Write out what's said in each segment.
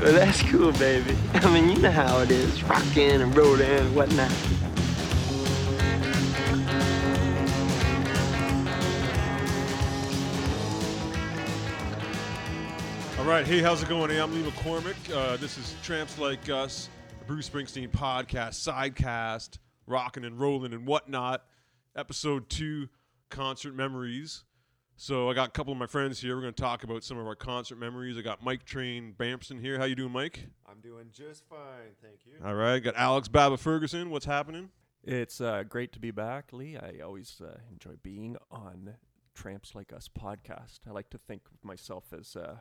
Well, that's cool, baby. I mean, you know how it is, rocking and rolling and whatnot. All right, hey, how's it going? Hey, I'm Lee McCormick. Uh, this is Tramps Like Us, a Bruce Springsteen podcast, sidecast, rocking and rolling and whatnot. Episode two, concert memories. So I got a couple of my friends here. We're going to talk about some of our concert memories. I got Mike Train Bampson here. How you doing, Mike? I'm doing just fine, thank you. All right, got Alex Baba Ferguson. What's happening? It's uh, great to be back, Lee. I always uh, enjoy being on Tramps Like Us podcast. I like to think of myself as uh,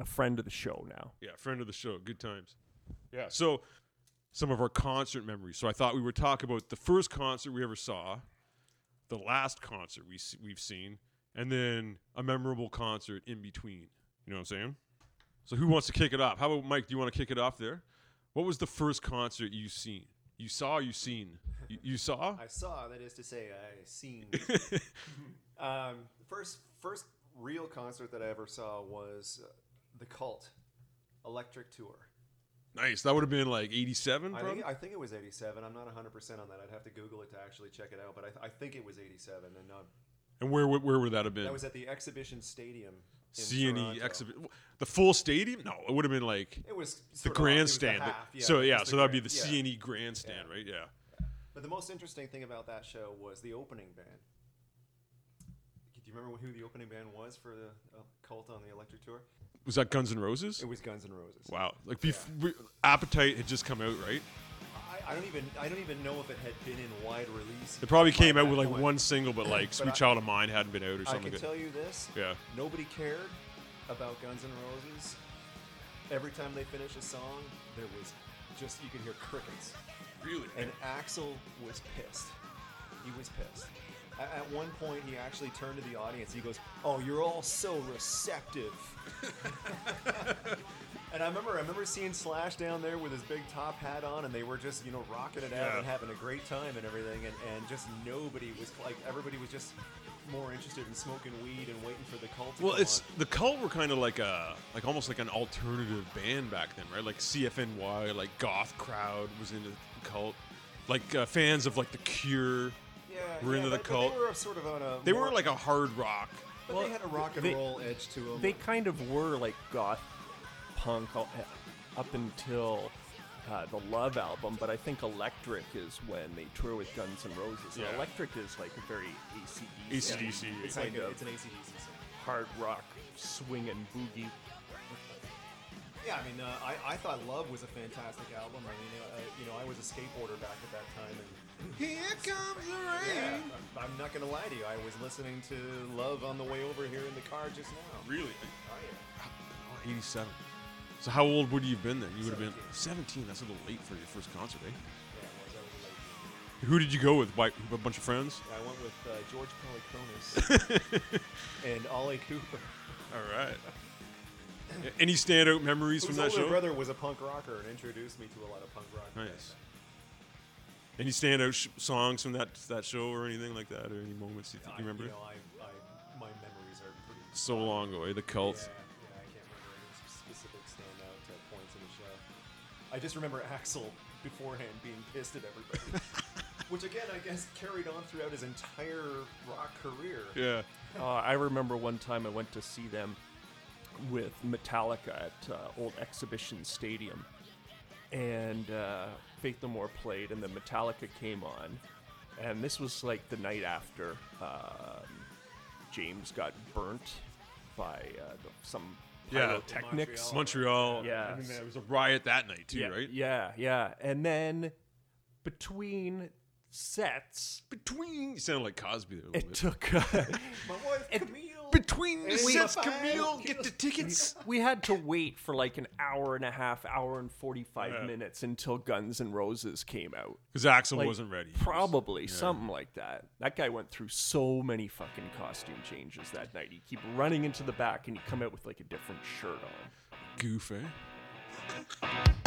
a friend of the show now. Yeah, friend of the show. Good times. Yeah. So some of our concert memories. So I thought we would talk about the first concert we ever saw, the last concert we s- we've seen, and then a memorable concert in between. You know what I'm saying? So who wants to kick it off? How about Mike? Do you want to kick it off there? What was the first concert you seen? You saw? You seen? You, you saw? I saw, that is to say, I seen. um, first, first real concert that I ever saw was uh, the Cult Electric Tour. nice. That would have been like '87, I think, I think it was 87. I'm not 100% on that. I'd have to Google it to actually check it out, but I, th- I think it was 87. And uh, and where would- where would that have been? that was at the Exhibition Stadium. In CNE Toronto. exhibition. The full stadium? No, it would have been like It was the sort of it was grandstand. Half, so it yeah, was so that would be the yeah. CNE grandstand, right? Yeah. But the most interesting thing about that show was the opening band. Do you remember who the opening band was for the uh, Cult on the Electric Tour? Was that Guns N' Roses? It was Guns N' Roses. Wow. Like bef- Appetite had just come out, right? I, I don't even I don't even know if it had been in wide release. It probably came out with like point. one single, but like But Sweet I- Child of Mine hadn't been out or something. I can like tell you this. Yeah. Nobody cared about Guns N' Roses. Every time they finished a song, there was just you could hear crickets. Really? And Axl was pissed. He was pissed. At, at one point, he actually turned to the audience. He goes, "Oh, you're all so receptive." and I remember, I remember seeing Slash down there with his big top hat on, and they were just, you know, rocking it out Yeah. and having a great time and everything. And, and just nobody was like, everybody was just more interested in smoking weed and waiting for the cult. To Well, come it's on. the Cult were kind of like a like almost like an alternative band back then, right? Like CFNY, like goth crowd was into the Cult, like uh, fans of like The Cure. yeah, we're yeah, into the but- but cult. They were sort of on a. They more- were like a hard rock. but Well, they had a rock and they- roll edge to them. They kind of were like goth punk up until uh, the Love album, but I think Electric is when they tour with Guns N' Roses. And Electric is like a very ACDC, AC/DC. it's like a, it's an AC/DC song. hard rock swing and boogie. Yeah, I mean, uh, I, I thought Love was a fantastic album. I mean, uh, you know, I was a skateboarder back at that time, and Here comes the yeah, I'm, I'm not gonna lie to you, I was listening to Love on the way over here in the car just now. Really? Oh yeah. Oh, 87. So how old would you have been then? You would have been 17. That's a little late for your first concert, eh? Yeah, it was. I was a late Who did you go with? Why- A bunch of friends? I went with uh, George Polychronis and Ollie Cooper. All right. Any standout memories from Whose that older show? brother was a punk rocker and introduced me to a lot of punk rock. Nice. Any standout sh- songs from that that show or anything like that, or any moments you, think I, you remember? You know, I, I, my memories are pretty. so long ago, eh? The Cult. Yeah, I just remember Axl beforehand being pissed at everybody, which again I guess carried on throughout his entire rock career. Yeah. Uh, I remember one time I went to see them with Metallica at uh, Old Exhibition Stadium, and uh, Faith No More played, and then Metallica came on, and this was like the night after um, James got burnt by uh, the, some Yeah. pyrotechnics. Montreal. Yeah. I mean, there was a riot that night too, yeah, right? Yeah, yeah, and then between sets, Between. You sound like Cosby there a little it bit. took. Uh, My wife It- Camille. Between the Wait, sets. Camille, get the tickets. we had to wait for like an hour and a half, hour and 45 Yeah. minutes until Guns N' Roses came out. Because Axl Like, wasn't ready. He was- Probably something like that. That guy went through so many fucking costume changes that night. He'd keep running into the back and he'd come out with like a different shirt on. goof, eh?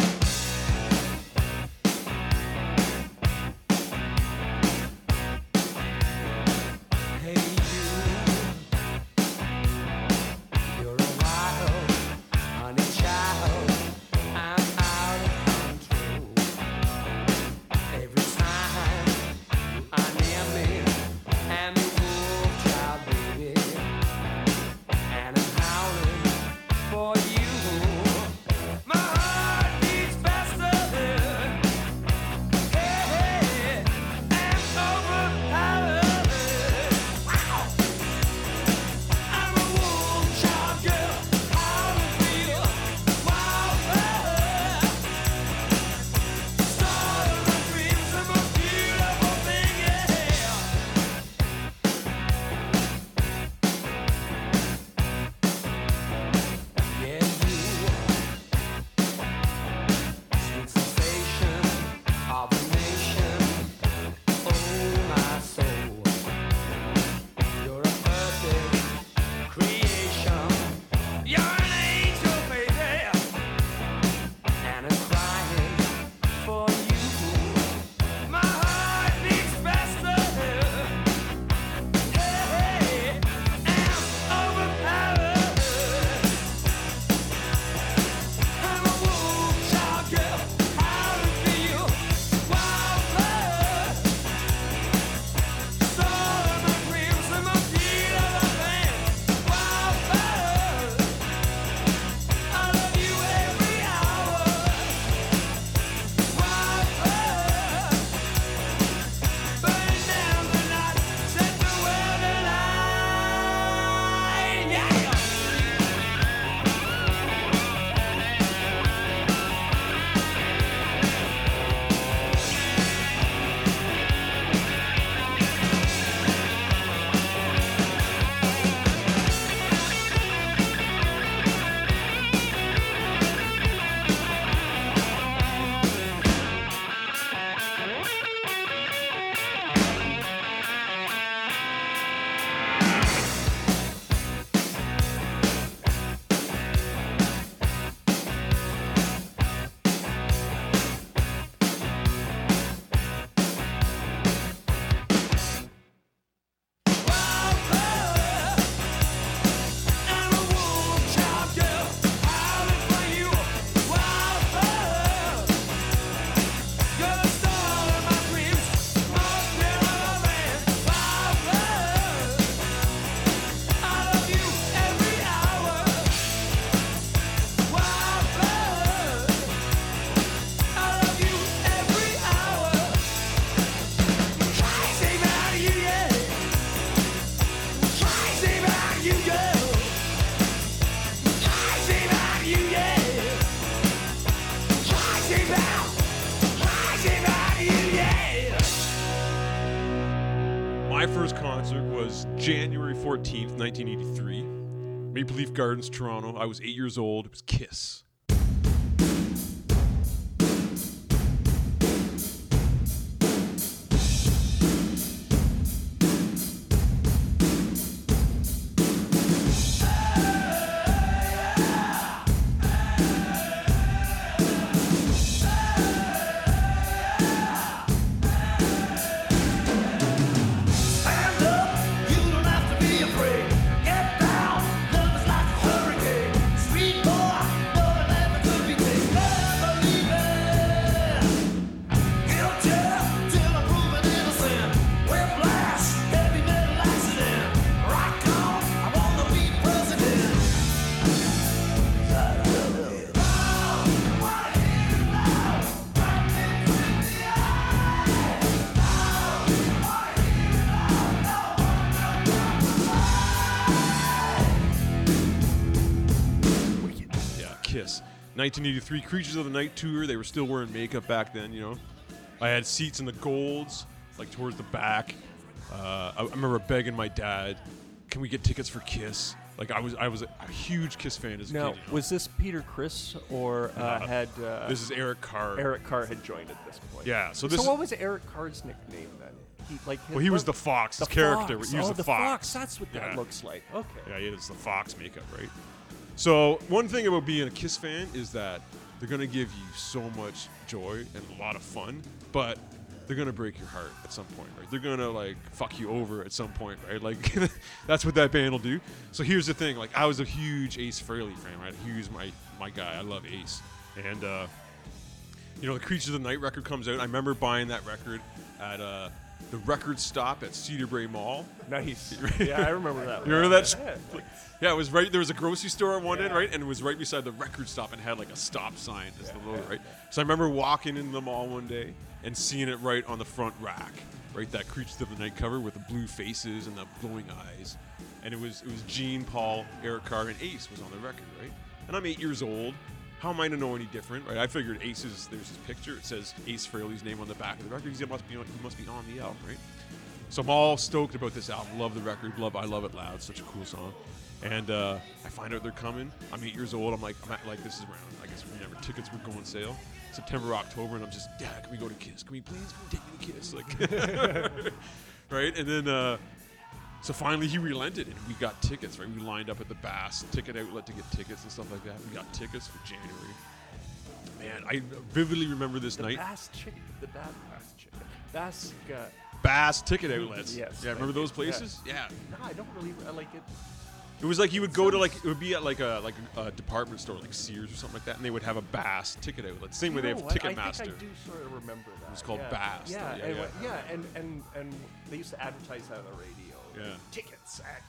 Gardens, Toronto. I was eight years old. It was Kiss. 1983 Creatures of the Night tour. They were still wearing makeup back then, you know. I had seats in the golds, like towards the back. Uh, I, I remember begging my dad, "Can we get tickets for Kiss?" Like I was, I was a, a huge Kiss fan as a Now, kid. you know. was this Peter Criss or uh, had uh, this is Eric Carr. Eric Carr had joined at this point? Yeah, so this. So, what was Eric Carr's nickname then? He like his, well, he was what- the Fox. the his character. Fox. He was oh, the, Fox. That's what Yeah. that looks like. Okay. Yeah, he has the Fox makeup, right? So one thing about being a Kiss fan is that they're gonna give you so much joy and a lot of fun, but they're gonna break your heart at some point, right? They're gonna like fuck you over at some point, right? Like that's what that band will do. So here's the thing: like I was a huge Ace Frehley fan, right? He's my my guy. I love Ace, and uh, you know, the Creatures of the Night record comes out. I remember buying that record at uh, the record stop at Cedarbrae Mall. Nice. yeah, I remember that. You remember that? Yeah. Yeah, it was right. There was a grocery store on one end, right, and it was right beside the record stop and had like a stop sign as the logo, right. So I remember walking in the mall one day and seeing it right on the front rack, right, that Creatures of the Night cover with the blue faces and the glowing eyes, and it was it was Gene, Paul, Eric Carr, and Ace was on the record, right. And I'm eight years old. How am I to know any different, right? I figured Ace's. There's his picture. It says Ace Frehley's name on the back of the record. He must be on, he must be on the album, right? So I'm all stoked about this album. Love the record. Love I love it loud. Such a cool song. And uh, I find out they're coming. I'm eight years old. I'm like, I'm like this is around. I guess whenever tickets were going on sale, September, October, and I'm just, Dad, can we go to Kiss? Can we please? Take me to Kiss? Like, right? And then, uh, so finally he relented, and we got tickets. Right? We lined up at the Bass ticket outlet to get tickets and stuff like that. We got tickets for January. Man, I vividly remember this The night. Bass chicken. The Bass chicken. Bass. Uh, Bass ticket outlets. Yes, Yeah, remember those places? Yeah. no, I don't really I like it. It was like you would go to like it would be at like a like a department store like Sears or something like that, and they would have a Bass ticket outlet. Same way they have? I Ticketmaster. think I do sort of remember that. It was called yeah. Bass, Yeah. Yeah, and, yeah. yeah, and and and they used to advertise that on the radio. Yeah. Tickets at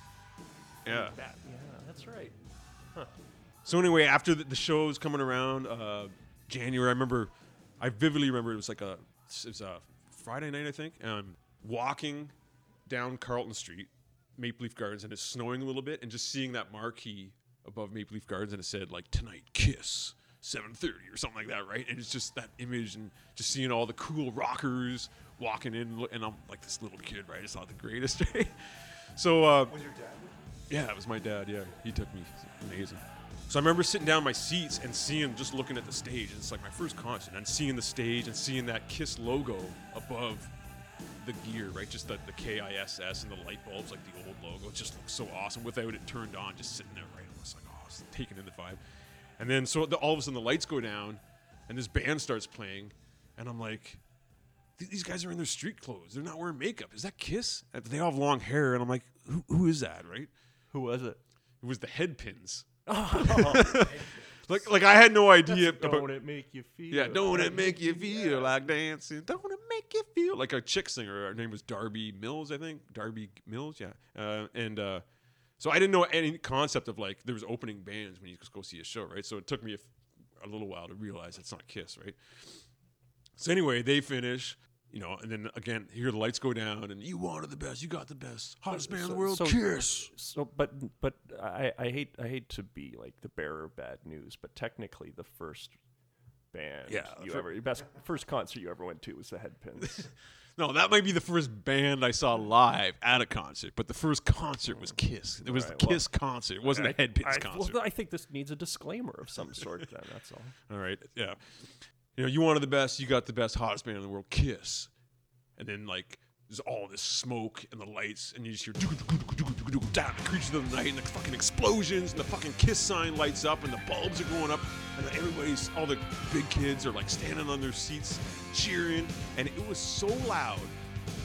Yeah. that. Yeah, that's right. So anyway, after the, the show was coming around, uh, January, I remember, I vividly remember it was like a, it was a Friday night, I think, and I'm walking down Carlton Street, Maple Leaf Gardens, and it's snowing a little bit, and just seeing that marquee above Maple Leaf Gardens, and it said like tonight, Kiss. 7:30 or something like that, right? And it's just that image, and just seeing all the cool rockers walking in, and I'm like this little kid, right? It's not the greatest, right? So uh, Was your dad? yeah, it was my dad. Yeah, he took me. Amazing. So I remember sitting down in my seats and seeing, just looking at the stage. It's like my first concert, and seeing the stage and seeing that Kiss logo above the gear, right? Just the, the KISS and the light bulbs, like the old logo. It just looks so awesome without it turned on, just sitting there, right? I was like, oh, it's taking in the vibe. And then so the, all of a sudden the lights go down, and this band starts playing, and I'm like, "Th- these guys are in their street clothes. They're not wearing makeup. Is that Kiss? They all have long hair, and I'm like, who, who is that, right? Who was it? It was the Headpins. like, like I had no idea about. Don't it make you feel? Yeah, don't it make you feel like dancing? Don't it make you feel like a chick singer? Her name was Darby Mills, I think. Darby Mills, yeah. Uh, and uh, so I didn't know any concept of like there was opening bands when you go see a show, right? So it took me a little while to realize it's not Kiss, right? So anyway, they finish, you know, and then again, here the lights go down, and you wanted the best, you got the best, hottest band in the world, so- Kiss. So, but but I, I hate I hate to be like the bearer of bad news, but technically the first band Yeah, you for- ever your best first concert you ever went to was the Headpins. No, that might be the first band I saw live at a concert, but the first concert was Kiss. It was Alright, the well, Kiss concert. It wasn't a Headpins I, concert. Well, I think this needs a disclaimer of some sort. Then that's all. All right, yeah. You know, you wanted the best. You got the best, hottest band in the world, Kiss. And then like there's all this smoke and the lights, and you just hear down the creatures of the night, and the fucking explosions, and the fucking Kiss sign lights up, and the bulbs are going up, and everybody's all the big kids are like standing on their seats cheering, and it was so loud.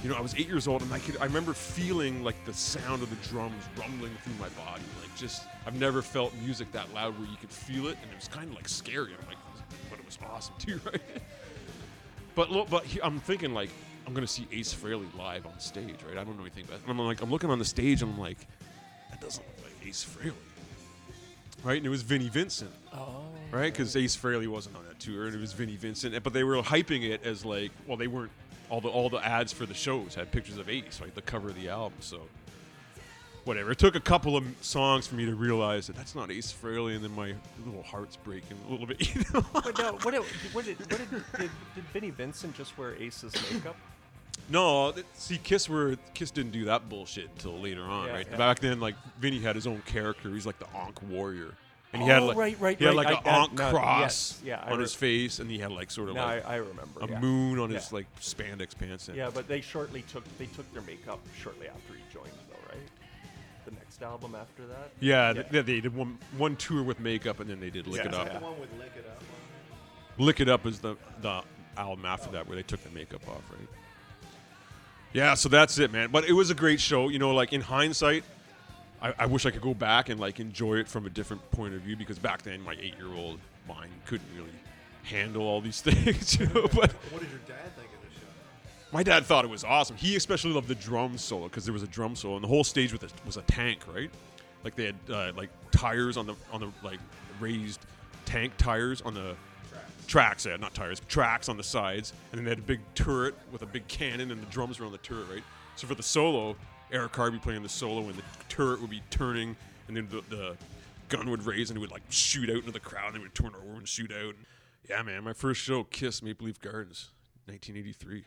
You know, I was eight years old, and I could I remember feeling like the sound of the drums rumbling through my body, like just I've never felt music that loud where you could feel it, and it was kind of like scary. I'm like, it was awesome too, right? But look, but he, I'm thinking like I'm gonna see Ace Frehley live on stage, right? I don't know anything about. It. And I'm like, I'm looking on the stage, and I'm like, that doesn't look like Ace Frehley, right? And it was Vinnie Vincent, Oh. right? Because Ace Frehley wasn't on that tour, and it was Vinnie Vincent. But they were hyping it as like, well, they weren't. All the all the ads for the shows had pictures of Ace, right? The cover of the album, so. Whatever. It took a couple of songs for me to realize that that's not Ace Frehley, and then my little heart's breaking a little bit. You know? But no, what, did, what, did, what did, did, did Vinnie Vincent just wear Ace's makeup? No, see, Kiss were Kiss didn't do that bullshit until later on, Yeah, right? yeah. Back then, like Vinnie had his own character. He's like the Ankh warrior, and he had Oh, like right, right, he had like I- a that- Ankh no, cross yes, yeah, on re- his face, and he had like sort of No, like I remember. a moon on his like spandex pants. and- Yeah, but they shortly took they took their makeup shortly after he joined, album after that. yeah, Yeah. They, they did one one tour with makeup, and then they did Lick Yeah. It Is Up. that the one with Lick It Up on? Lick It Up is the the album after that where they took the makeup off, right? Yeah, so that's it, man. But it was a great show. You know, like in hindsight, I, I wish I could go back and like enjoy it from a different point of view because back then my eight-year-old mind couldn't really handle all these things. You know, but What did your dad my dad thought it was awesome. He especially loved the drum solo because there was a drum solo, and the whole stage with it was a tank, right? Like they had uh, like tires on the on the like raised tank tires on the tracks. Yeah, not tires, tracks on the sides, and then they had a big turret with a big cannon, and the drums were on the turret, right? So for the solo, Eric Carr would be playing the solo, and the turret would be turning, and then the, the gun would raise, and it would like shoot out into the crowd, and they would turn over and shoot out. Yeah, man, my first show, Kiss Maple Leaf Gardens, 1983.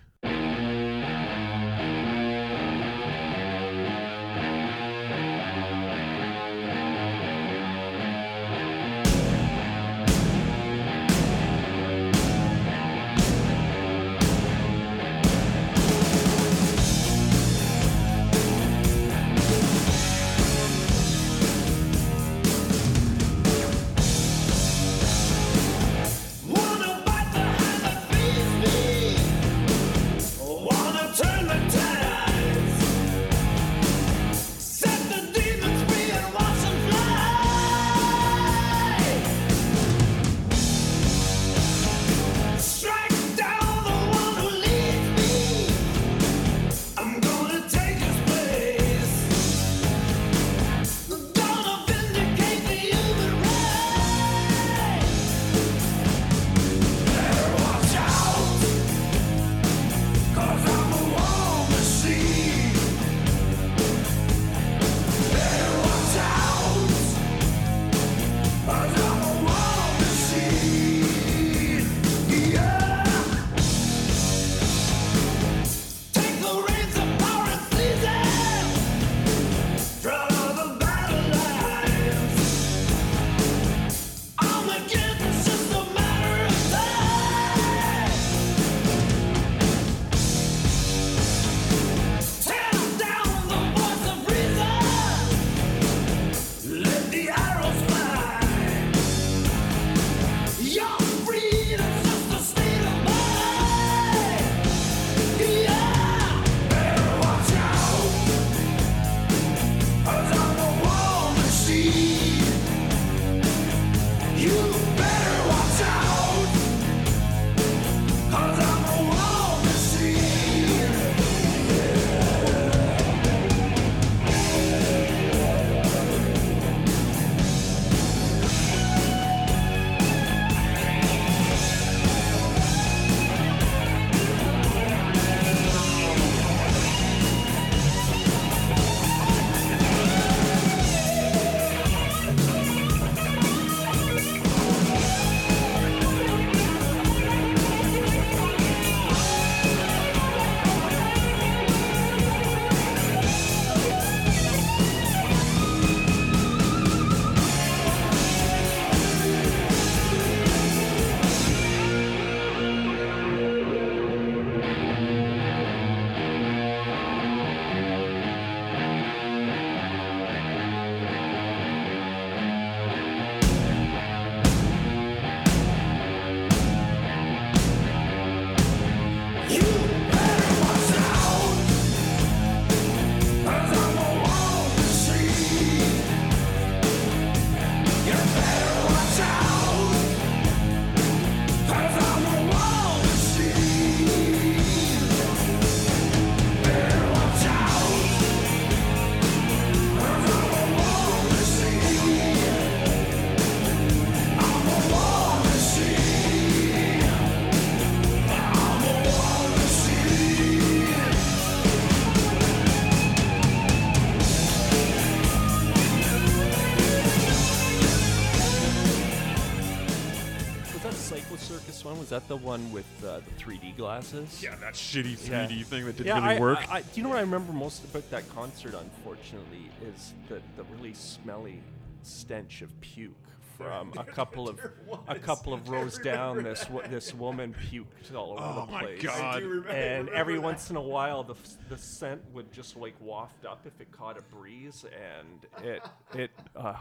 That the one with uh, the 3D glasses? Yeah, that shitty 3D Yeah. thing that didn't Yeah, really I, work. I, I, do you know what I remember most about that concert? Unfortunately, is the the really smelly stench of puke from a couple of a couple of rows down. This wo- this woman puked all over Oh the my place. God. I do remember, And every once in a while, the f- the scent would just like waft up if it caught a breeze, and it it uh,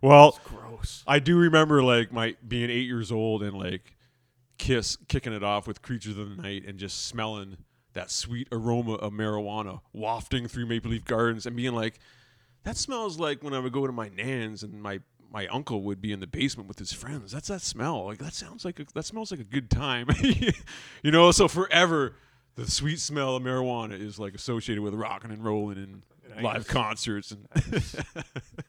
well, gross. I do remember like my being eight years old and like Kiss kicking it off with Creatures of the Night and just smelling that sweet aroma of marijuana wafting through Maple Leaf Gardens and being like, that smells like when I would go to my nan's and my my uncle would be in the basement with his friends. That's that smell. Like that sounds like a, that smells like a good time. you know, so forever the sweet smell of marijuana is like associated with rocking and rolling and live concerts and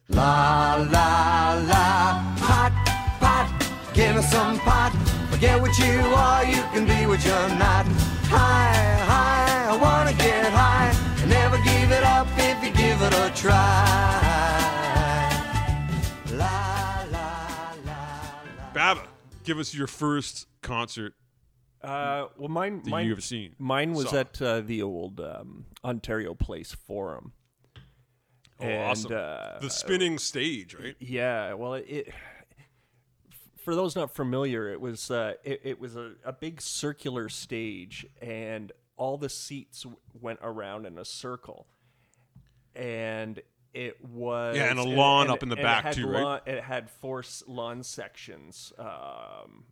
La la la, pot, pot, give me some pot. Forget what you are, you can be what you're not. High, high, I wanna get high. And never give it up if you give it a try. La la la la. Baba, give us your first concert Uh, well, mine that mine you have seen. Mine was Saw. at uh, the old um, Ontario Place Forum. Oh, and, awesome. Uh, the spinning stage, right? yeah, well, it, it. For those not familiar, it was uh, it, it was a, a big circular stage, and all the seats w- went around in a circle, and it was Yeah, and a lawn up in the and back it had too, right? lawn- It had four lawn sections, um,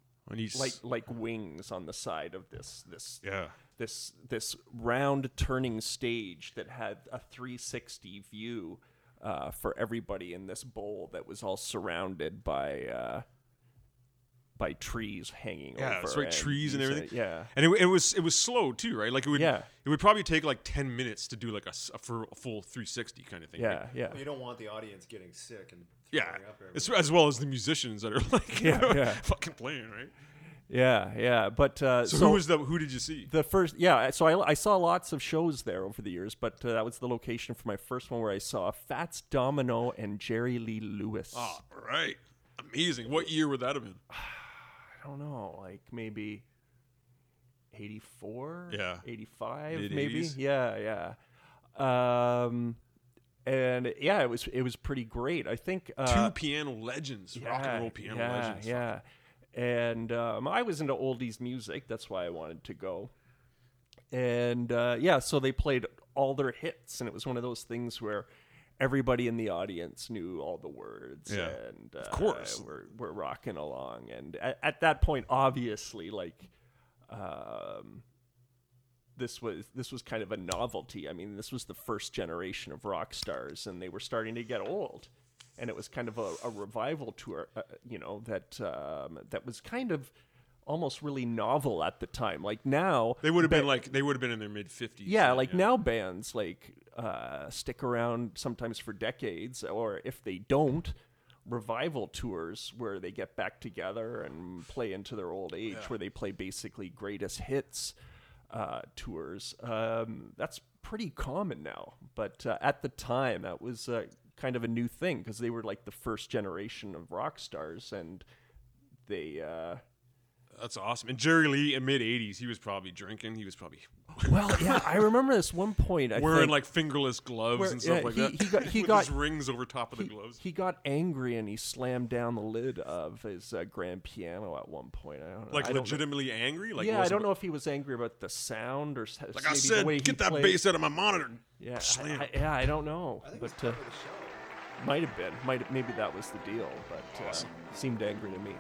like like wings on the side of this this yeah, this this round turning stage that had a 360 view uh, for everybody in this bowl that was all surrounded by uh, by trees hanging Yeah, over. it's like trees and these, everything. yeah. and it, it was it was slow too, right? Like it would Yeah. it would probably take like ten minutes to do like a, s- a fur- a full 360 kind of thing. Yeah, right? yeah. You don't want the audience getting sick and yeah, throwing up as, as well as the musicians that are like Yeah, yeah. fucking playing, right? Yeah, yeah. But uh, So, so, who was the who did you see? the first? Yeah, so I, I saw lots of shows there over the years, but uh, that was the location for my first one where I saw Fats Domino and Jerry Lee Lewis. Oh, right, amazing. What year would that have been? I don't know, like maybe 84, Yeah. 85 Mid- maybe. Yeah, yeah. Um and yeah, it was it was pretty great. I think uh, Two piano legends, rock and roll piano yeah, legends. Yeah. And um, I was into oldies music. That's why I wanted to go. And uh, yeah, so they played all their hits, and it was one of those things where everybody in the audience knew all the words. Yeah, and uh, of course. we're we're rocking along. And at, at that point, obviously, like. Um, this was this was kind of a novelty. I mean, this was the first generation of rock stars, and they were starting to get old, and it was kind of a, a revival tour, uh, you know, that um, that was kind of almost really novel at the time. Like now, They would have been like they would have been in their mid 50s. yeah, like now bands like uh, stick around sometimes for decades, or if they don't, revival tours where they get back together and play into their old age, where they play basically greatest hits uh, tours. Um, that's pretty common now, but uh, at the time that was uh, kind of a new thing because they were like the first generation of rock stars, and they. That's awesome. And Jerry Lee in mid 80s, he was probably drinking. He was probably well, yeah, I remember this one point. I wearing think, like fingerless gloves Where- and stuff yeah, like he- that. he got- he with got- his rings over top of the gloves. he got angry and he slammed down the lid of his uh, grand piano at one point. I don't know. like I don't know- legitimately angry. Like yeah, I don't know if he was angry about the sound or Like maybe I the said, way he get that played. bass out of my monitor. Yeah, I, Slam. I- yeah, I don't know, I think it was but uh, part of the show. Might have been, might maybe that was the deal, but uh, Awesome. seemed angry to me.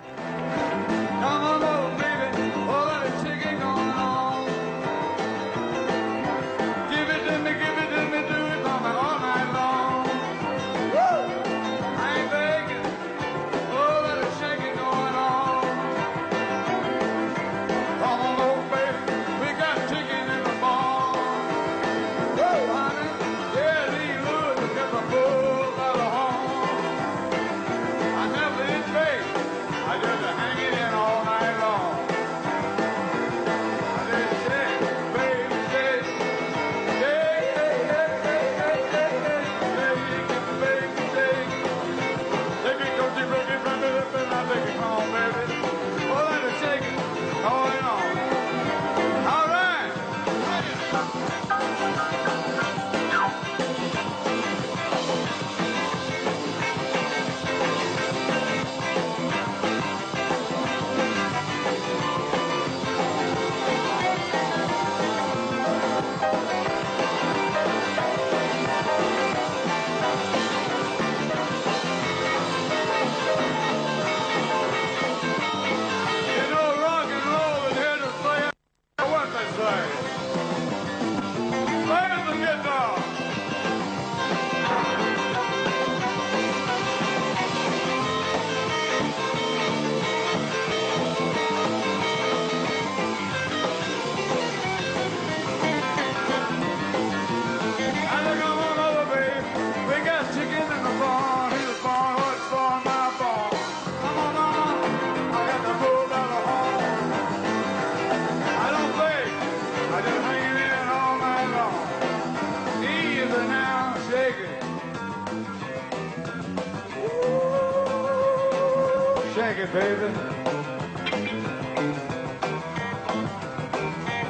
It, baby.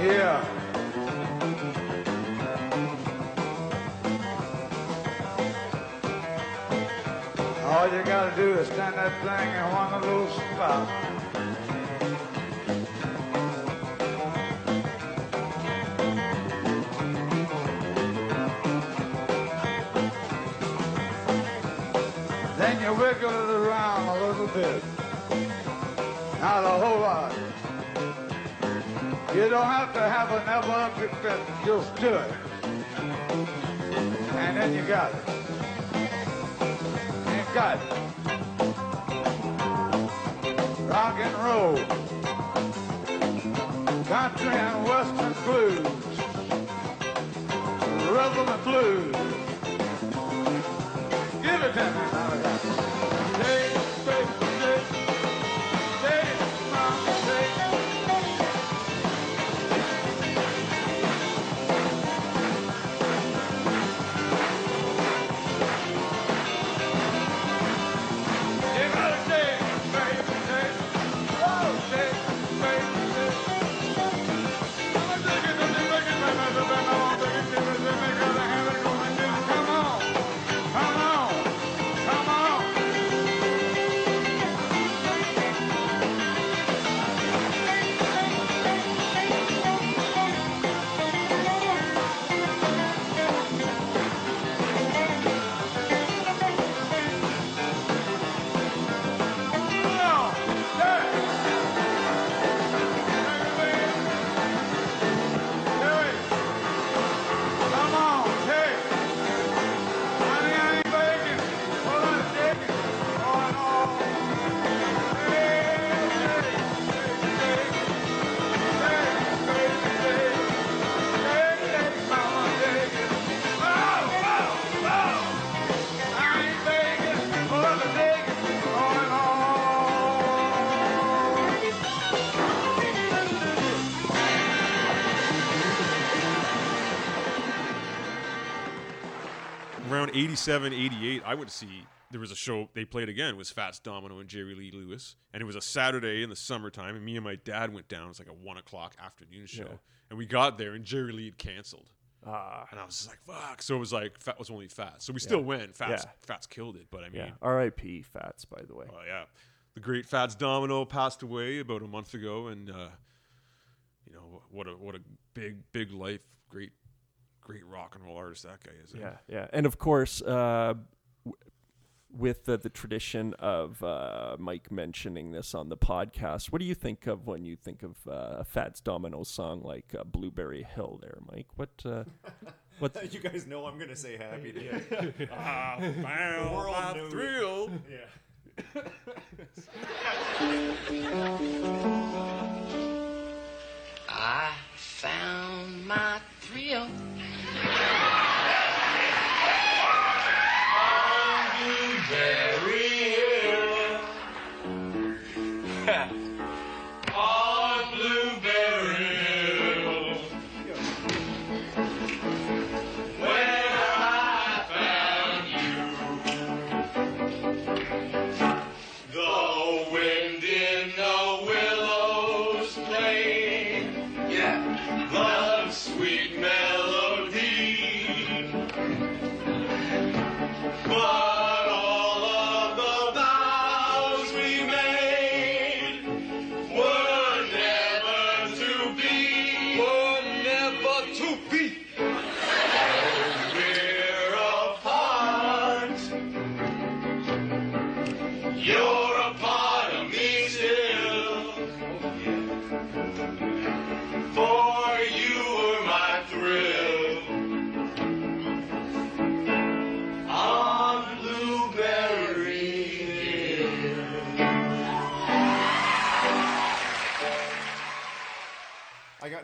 Yeah. All you gotta do is stand that thing in one little spot. Then you wiggle it around a little bit. Not a whole lot. You don't have to have an epileptic fit. Just do it. And then you got it. You got it. Rock and roll. Country and western blues. Rhythm and blues. Give it to me, 87, 88, I went to see there was a show they played again. It was Fats Domino and Jerry Lee Lewis, and it was a Saturday in the summertime. And me and my dad went down. It was like a one o'clock afternoon show, Yeah. and we got there, and Jerry Lee had canceled. Ah, And I was just like, "Fuck!" So it was like Fat was only Fats. So we still went. Fats, Yeah. Fats killed it. But I mean, yeah. R.I.P. Fats, by the way. Oh yeah, the great Fats Domino passed away about a month ago, and uh, you know what a what a big big life, great great rock and roll artist that guy is. eh? Yeah, yeah, and of course, uh, w- with the, the tradition of uh, Mike mentioning this on the podcast, what do you think of when you think of uh, a Fats Domino song like uh, "Blueberry Hill"? There, Mike. What? Uh, what? You guys know I'm gonna say happy day. Ah, found world my knew. thrill. yeah. I found my thrill. Yeah.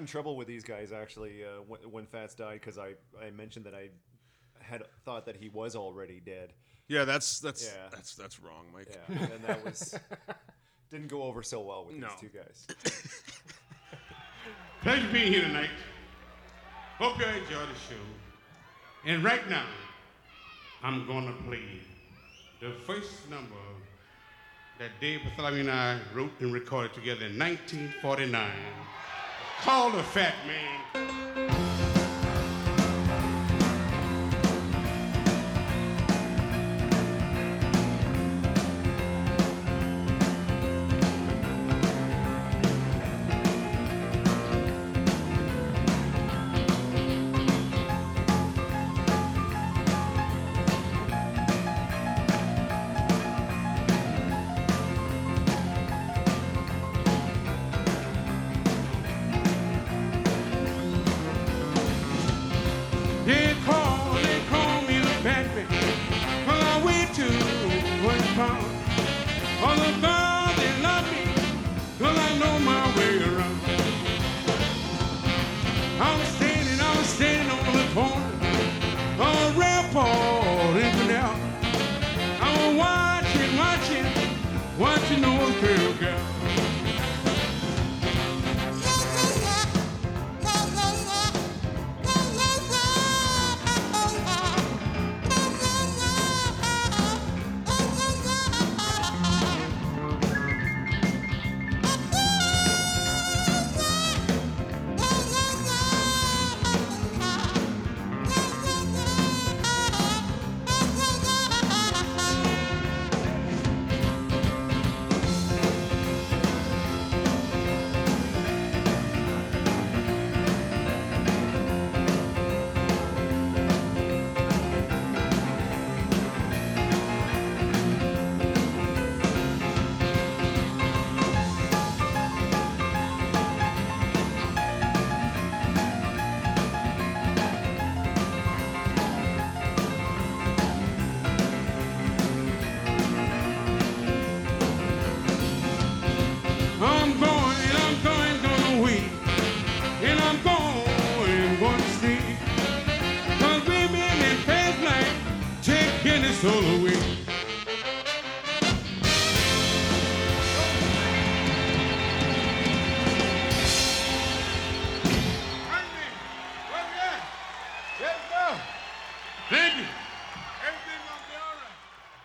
Trouble with these guys actually uh, when, when Fats died because I, I mentioned that I had thought that he was already dead. Yeah, that's that's Yeah. that's that's wrong, Mike. Yeah, and that was didn't go over so well with No. these two guys. Pleasure being here tonight. Hope you enjoy the show. And right now, I'm gonna play the first number that Dave Bartholomew and I wrote and recorded together in 1949, called "The Fat Man."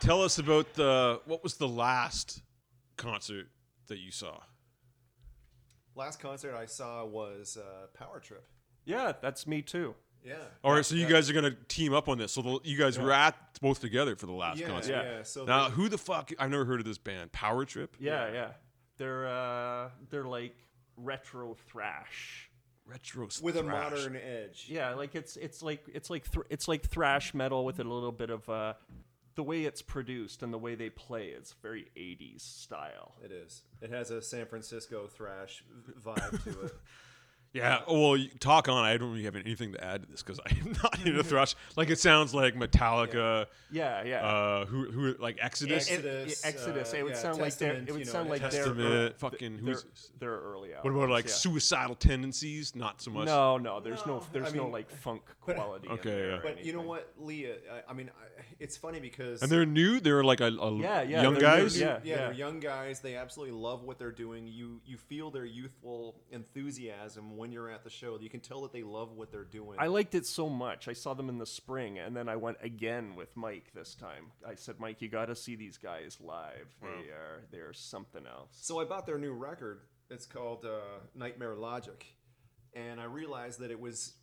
Tell us about the what was the last concert that you saw? Last concert I saw was uh, Power Trip. Yeah, that's me too. Yeah. All right, so you guys are gonna team up on this. So the, you guys were at both together for the last Yeah, concert. yeah. Yeah. So Now, the- who the fuck? I've never heard of this band, Power Trip. Yeah, yeah. They're uh they're like retro thrash. Retro with a thrash. modern edge. Yeah, like it's it's like it's like thr it's like thrash metal with a little bit of uh the way it's produced and the way they play it's very 80s style. It is. It has a San Francisco thrash vibe to it. Yeah. Well, you- talk on. I don't really have anything to add to this because I'm not into thrash. Like it sounds like Metallica. Yeah, yeah. Uh, who who like Exodus, It- Exodus, yeah, Exodus. uh, it would yeah, sound like they're, Testament, it would you know, sound like they're Testament, ear- fucking they're, who's- they're early out. What about like yeah. suicidal tendencies? Not so much. No, no, there's no, No, there's I no mean, like funk but- quality. in Okay, there yeah. or But you know anything. what, Leah? I, I mean, I, it's funny because And they're new. They're like a, a Yeah, yeah, young they're guys. new, yeah, yeah. they're young guys. They absolutely love what they're doing. You you feel their youthful enthusiasm when you're at the show. You can tell that they love what they're doing. I liked it so much. I saw them in the spring, and then I went again with Mike this time. I said, "Mike, you got to see these guys live. They are they're something else." So I bought their new record. It's called uh, Nightmare Logic, and I realized that it was.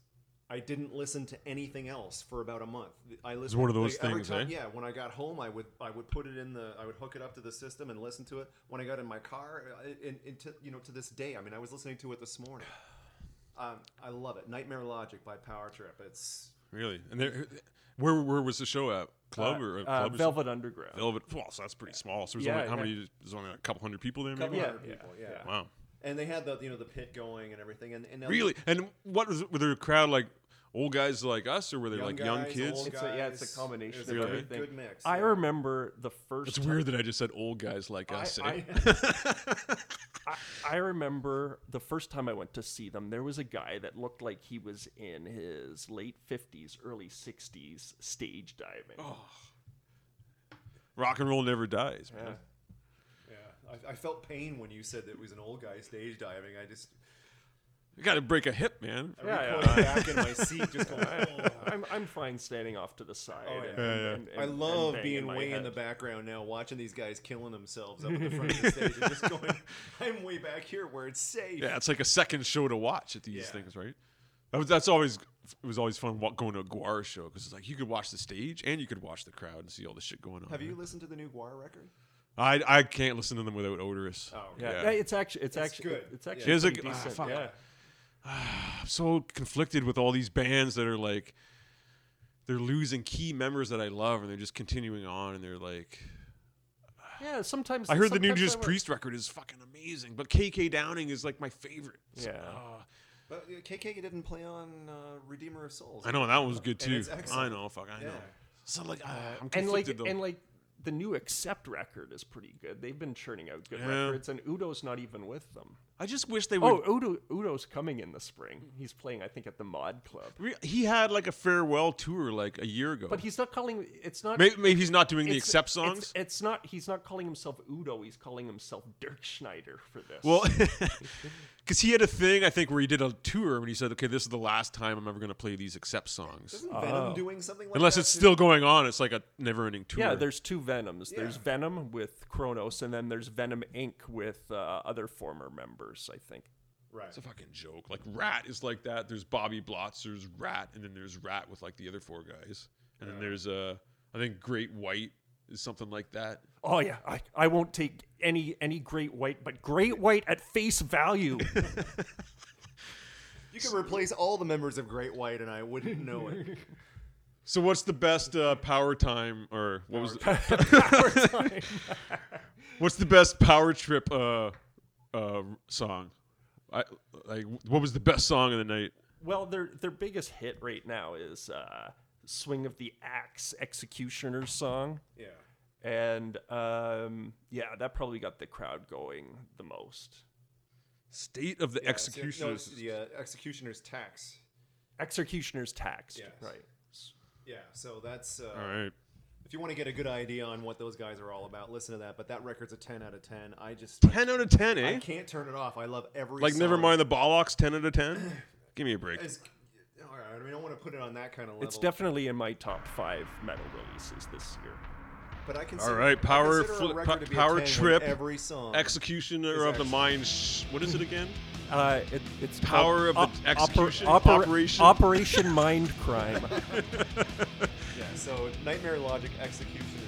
I didn't listen to anything else for about a month. I listened one of those like, every things, time- eh? Yeah, when I got home, I would I would put it in the I would hook it up to the system and listen to it. When I got in my car, uh, and, and to, you know to this day, I mean, I was listening to it this morning. Um, I love it. Nightmare Logic by Power Trip. It's Really. And they're, where where was the show at? Club Uh, or uh, club or Velvet Underground. Velvet. Well, so that's pretty small. So there's Yeah, only how yeah. many? There's only a couple hundred people there, couple maybe. Yeah, hundred yeah, people. Yeah, yeah. Wow. And they had the you know the pit going and everything. And, and Really? And what was it? Was there a crowd like old guys like us, or were they Young like young kids? It's a- yeah, it's a combination It's of a good- everything. Good mix. I yeah. remember the first. It's time- weird that I just said old guys like I- us. eh? I- I, I remember the first time I went to see them, there was a guy that looked like he was in his late 50s, early 60s stage diving. Oh. Rock and roll never dies, man. Yeah, I, I felt pain when you said that it was an old guy stage diving. I just You got to break a hip, man. I Yeah, recoiled yeah. back in my seat, just going. "Oh." I'm, I'm fine standing off to the side. Oh, yeah. and- Yeah, yeah. and- I love and being banging my way in the background now, watching these guys killing themselves up at the front of the stage, and just going, "I'm way back here where it's safe." Yeah, it's like a second show to watch at these Yeah. things, right? That was, that's always it was always fun going to a Gwar show because it's like you could watch the stage and you could watch the crowd and see all the shit going on. Have you listened to the new Gwar record? I I can't listen to them without Oderus. Oh, Yeah, Yeah. yeah, it's actually it's, It's actually good. it's actually Is it pretty good? Ah, fuck. yeah. I'm so conflicted with all these bands that are like they're losing key members that I love and they're just continuing on and they're like Yeah, sometimes I heard the new sometimes Judas I would- Priest record is fucking amazing, but KK Downing is like my favorite. So, Yeah. uh, But uh, KK didn't play on uh, Redeemer of Souls. I know that one was good too. I know, fuck, I know. So like, ah, I'm and like conflicted though. and like the new Accept record is pretty good. They've been churning out good Yeah. records, and Udo's not even with them. I just wish they would. Oh, Udo Udo's coming in the spring. He's playing, I think, at the Mod Club. Re- He had like a farewell tour like a year ago. But he's not calling. It's not. maybe, maybe he's not doing the it's- accept songs. It's, not. He's not calling himself Udo. He's calling himself Dirkschneider for this. well, because he had a thing I think where he did a tour and he said, "Okay, this is the last time I'm ever going to play these accept songs." Isn't Venom doing something like Unless that it's too? still going on, it's like a never-ending tour. yeah, there's two Venoms. There's Yeah. Venom with Cronos, and then there's Venom Inc. with uh, other former members. I think. right. It's a fucking joke. Like Ratt is like that. There's Bobby Blotz, there's Ratt, and then there's Ratt with like the other four guys, and then there's uh, I think Great White is something like that. Oh yeah, I, I won't take any any Great White, but Great White at face value. You could replace all the members of Great White, and I wouldn't know it. So what's the best uh, power time or what was the, what's the best power trip uh, uh, song? I like what was the best song of the night? well, their their biggest hit right now is uh, "Swing of the Axe" Executioner's song, Yeah. and um, yeah, that probably got the crowd going the most. State of the Yeah, so- no, Executioners. it's the uh, Executioner's Tax. Executioner's Tax, Yes. right? Yeah. So that's. Uh, All right. If you want to get a good idea on what those guys are all about, listen to that. But that record's a 10 out of 10. I just. Ten out of ten, I eh? can't turn it off. I love every. Like never mind the Bollocks. Ten out of ten. Give me a break. It's- all right, I mean, I don't want to put it on that kind of level. It's definitely in my top five metal releases this year. But I can. All right, power fli- fl- pa- power trip, Every song. Executioner Is of the excellent. mind. Sh- what is it again? Uh, it, it's Power called of the Execution? Oper- Operation? Operation Mindcrime. So Nightmare Logic Executioner's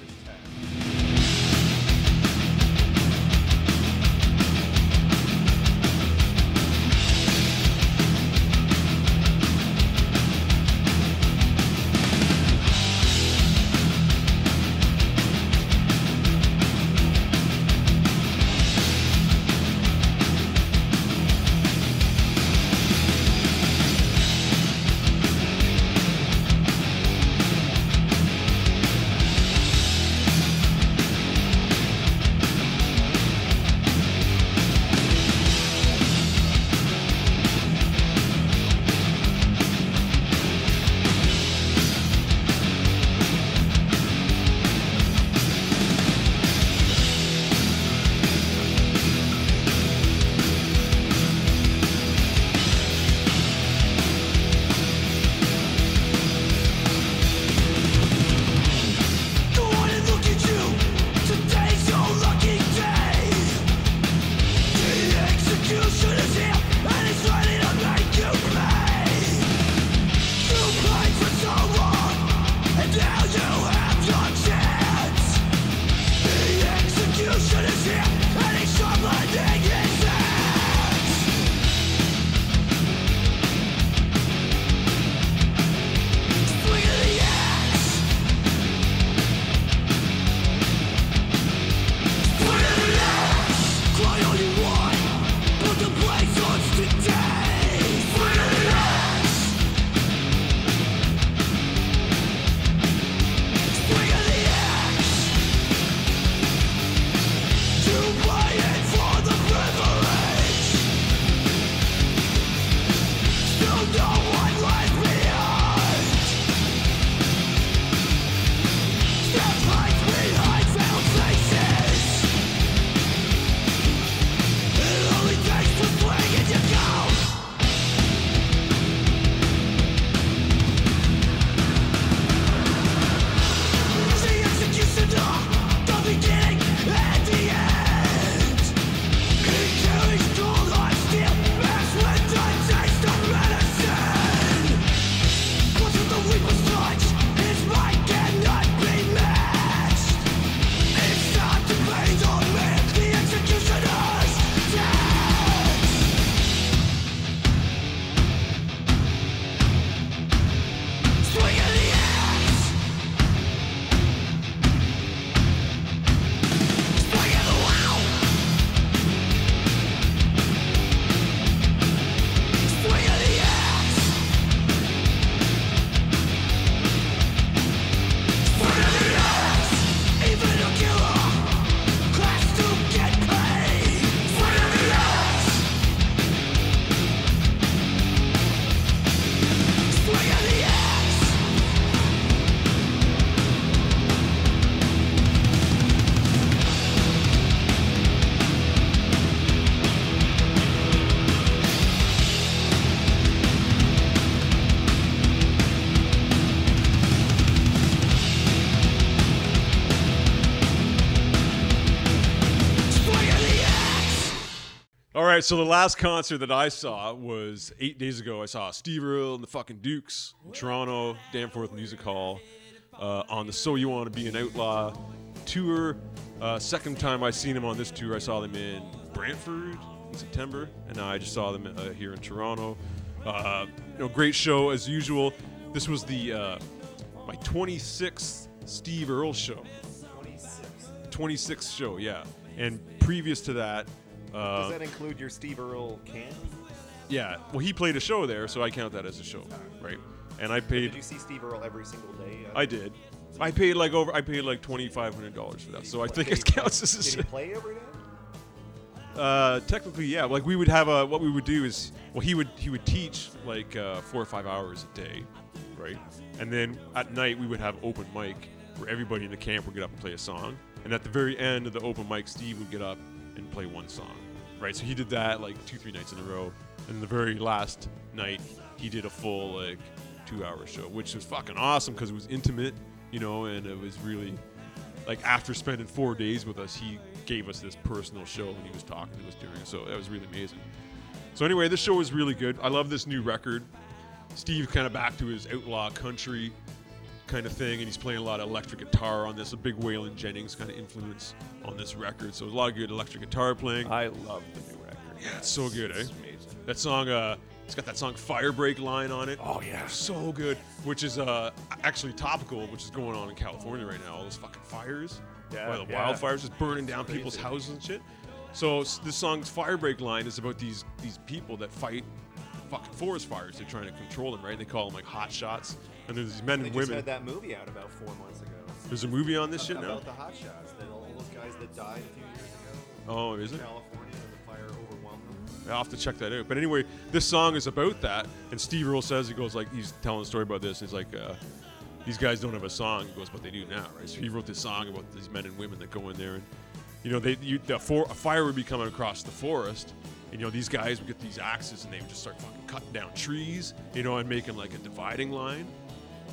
right, so the last concert that I saw was eight days ago. I saw Steve Earle and the fucking Dukes in Toronto, Danforth Music Hall, uh, on the So You Want to Be an Outlaw tour. Uh, second time I seen them on this tour, I saw them in Brantford in September, and now I just saw them uh, here in Toronto. Uh, you know, great show as usual. This was the uh, my 26th Steve Earle show. 26th show, yeah. And previous to that, uh, Does that include your Steve Earle can? yeah, well, he played a show there, so I count that as a show, right? And I paid. Did you see Steve Earle every single day? I did. I paid like over. I paid like twenty five hundred dollars for that, so I think it counts as a show. Did he play every day? Uh, technically, yeah. Like we would have a. What we would do is, well, he would he would teach like uh, four or five hours a day, right? And then at night we would have open mic where everybody in the camp would get up and play a song. And at the very end of the open mic, Steve would get up and play one song, right? So he did that like two three nights in a row. And the very last night, he did a full like two hour show, which was fucking awesome because it was intimate, you know, and it was really like after spending four days with us, he gave us this personal show and he was talking to us during. So that was really amazing. So anyway, this show was really good. I love this new record. Steve kind of back to his outlaw country kind of thing, and he's playing a lot of electric guitar on this. A big Waylon Jennings kind of influence on this record. So a lot of good electric guitar playing. I love the new record. Yeah, it's so good, eh? It's amazing. That song, uh, it's got that song "Firebreak" line on it. Oh, yeah. so good. Which is uh, actually topical, which is going on in California right now. All those fucking fires, Yeah, the yeah. wildfires just burning down people's houses and shit. So this song's "Firebreak" line is about these these people that fight fucking forest fires. They're trying to control them, right? They call them like hot shots. And there's these men and just women. had that movie out about four months ago. There's a movie on this shit now. about the hot shots. That all those guys that died a few years ago. Oh, is in it? California and the fire overwhelmed them. I'll have to check that out. But anyway, this song is about that. And Steve Earle says he goes like he's telling a story about this. He's like, uh, these guys don't have a song. He goes, but they do now, right? So he wrote this song about these men and women that go in there, and you know, they you, the for, a fire would be coming across the forest, and you know these guys would get these axes and they would just start fucking cutting down trees, you know, and making like a dividing line,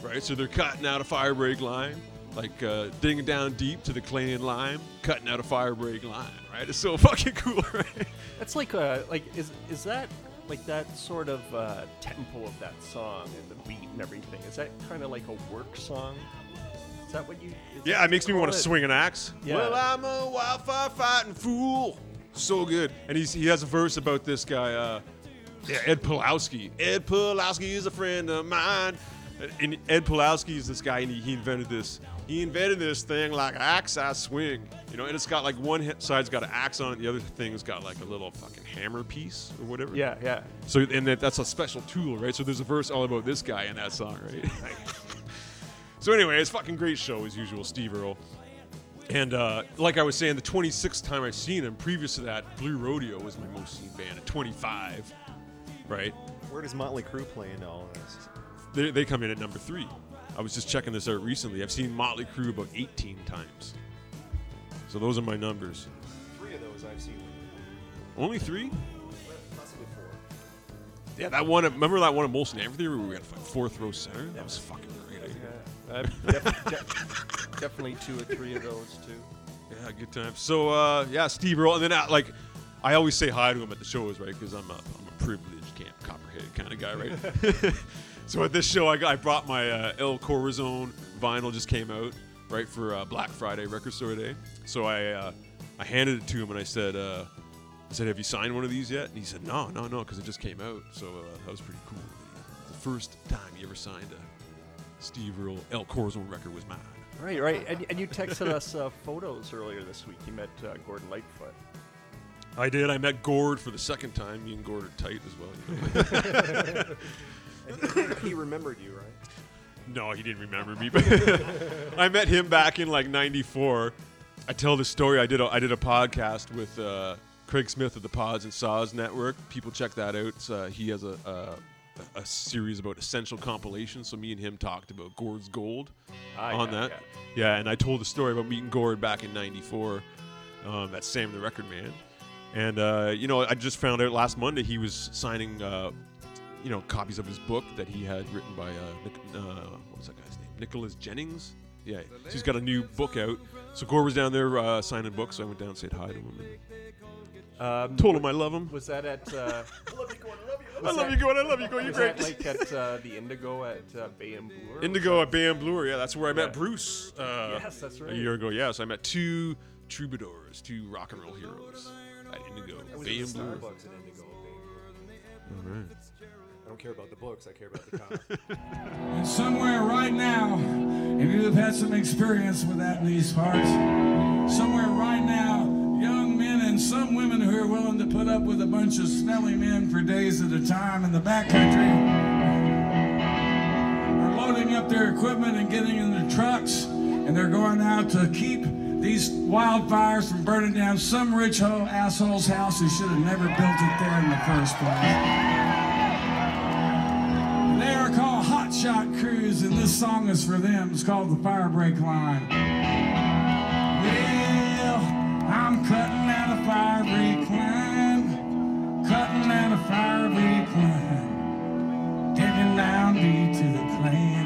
right? So they're cutting out a fire break line. Like uh, digging down deep to the clay and lime, cutting out a fire break line, right? It's so fucking cool, right? That's like uh like is is that like that sort of uh, tempo of that song and the beat and everything? Is that kind of like a work song? Is that what you? Yeah, it makes me want to swing an axe. Yeah. Well, I'm a wildfire fighting fool. So good. And he's, he has a verse about this guy, uh, yeah, Ed Pulaski. Ed Pulaski is a friend of mine. And Ed Pulaski is this guy, and he, he invented this. He invented this thing like axe I swing, you know, and it's got like one side's got an axe on it, the other thing's got like a little fucking hammer piece or whatever. Yeah, yeah. So and that, that's a special tool, right? So there's a verse all about this guy in that song, right? so anyway, it's a fucking great show as usual, Steve Earle. And uh, like I was saying, the 26th time I've seen him. Previous to that, Blue Rodeo was my most seen band at 25, right? Where does Motley Crue play into all of this? They, they come in at number three. I was just checking this out recently. I've seen Motley Crue about 18 times. So those are my numbers. Three of those I've seen. Only three? Possibly four. Yeah, that one. Remember that one at Molson Amphitheater where we had like fourth row center? That was fucking great. Yeah, def- def- definitely two or three of those too. Yeah, good times. So uh, yeah, Steve Earle, and then uh, like I always say hi to him at the shows, right? Because I'm a I'm a privileged camp copperhead kind of guy, right? so at this show, I, got, I brought my uh, El Corazon vinyl just came out, right for uh, Black Friday Record Store Day. So I uh, I handed it to him and I said. Uh, I said, "Have you signed one of these yet?" And he said, "No, no, no, because it just came out." So uh, that was pretty cool. The first time he ever signed a Steve Earle El Corazon record was mine. Right, right. And, and you texted us uh, photos earlier this week. You met uh, Gordon Lightfoot. I did. I met Gord for the second time. Me and Gord are tight as well. You know? he remembered you, right? no, he didn't remember me. But I met him back in like '94. I tell this story. I did. A, I did a podcast with uh, Craig Smith of the Pods and Sods Network. People check that out. Uh, he has a, a a series about essential compilations. So me and him talked about Gord's Gold Ah, on yeah, that. yeah. Yeah. and I told the story about meeting Gord back in '94. Um, that's Sam the Record Man. And uh, you know, I just found out last Monday he was signing, uh, you know, copies of his book that he had written by uh, Nic- uh, what was that guy's name? Nicholas Jennings. Yeah, so he's got a new book out. So Gord was down there uh, signing books. So I went down and said hi to him. And Um, Told him I love him. Was that at? Uh, I love you, Gordon. I love you. I love you, Gordon. I love you, Gordon. You're great. like at uh, the Indigo at uh, Bay and Bloor? Indigo at Bam Bloor. Yeah, that's where I met Yeah. Bruce. Uh, Yes, that's right. A year ago. Yes, yeah, so I met two troubadours, two rock and roll heroes at Indigo. I was Bam Bloor. Starbucks in Indigo. babe. I don't care about the books. I care about the coffee. And somewhere right now, if you have had some experience with that in these parts, somewhere right now, young men and some women who are willing to put up with a bunch of smelly men for days at a time in the backcountry are loading up their equipment and getting in their trucks, and they're going out to keep these wildfires from burning down some rich ho- asshole's house who should have never built it there in the first place. They are called Hot Shot Crews, and this song is for them. It's called The Firebreak Line. Well, I'm cutting out a firebreak line, cutting out a firebreak line, digging down deep to the clan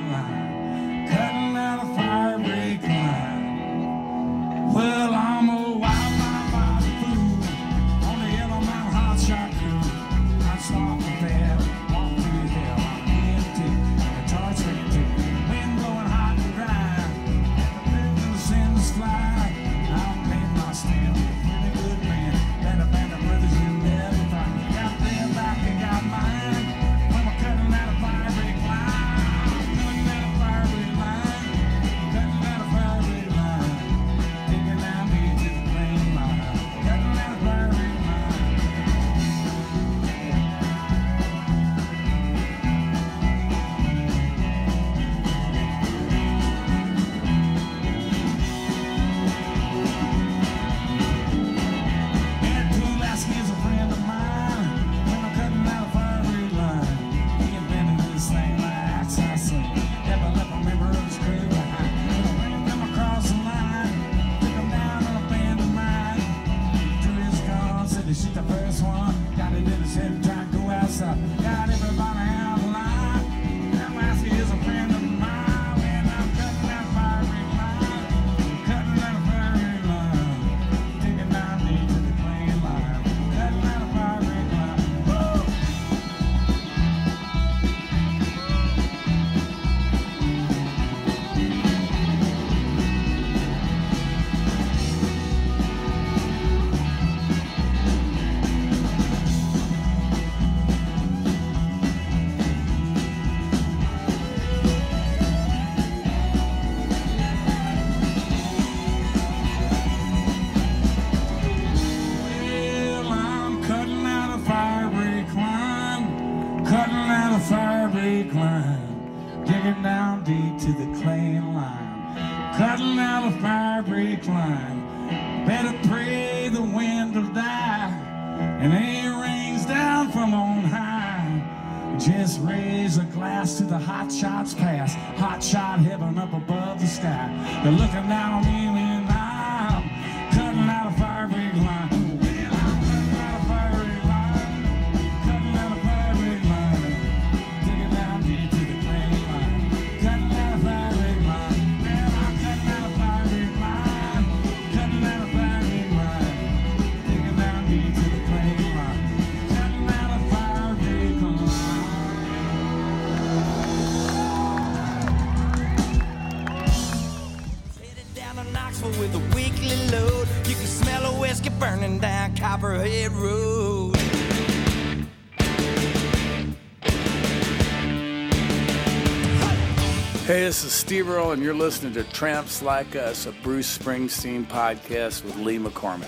this is Steve Earle, and you're listening to Tramps Like Us, a Bruce Springsteen podcast with Lee McCormick.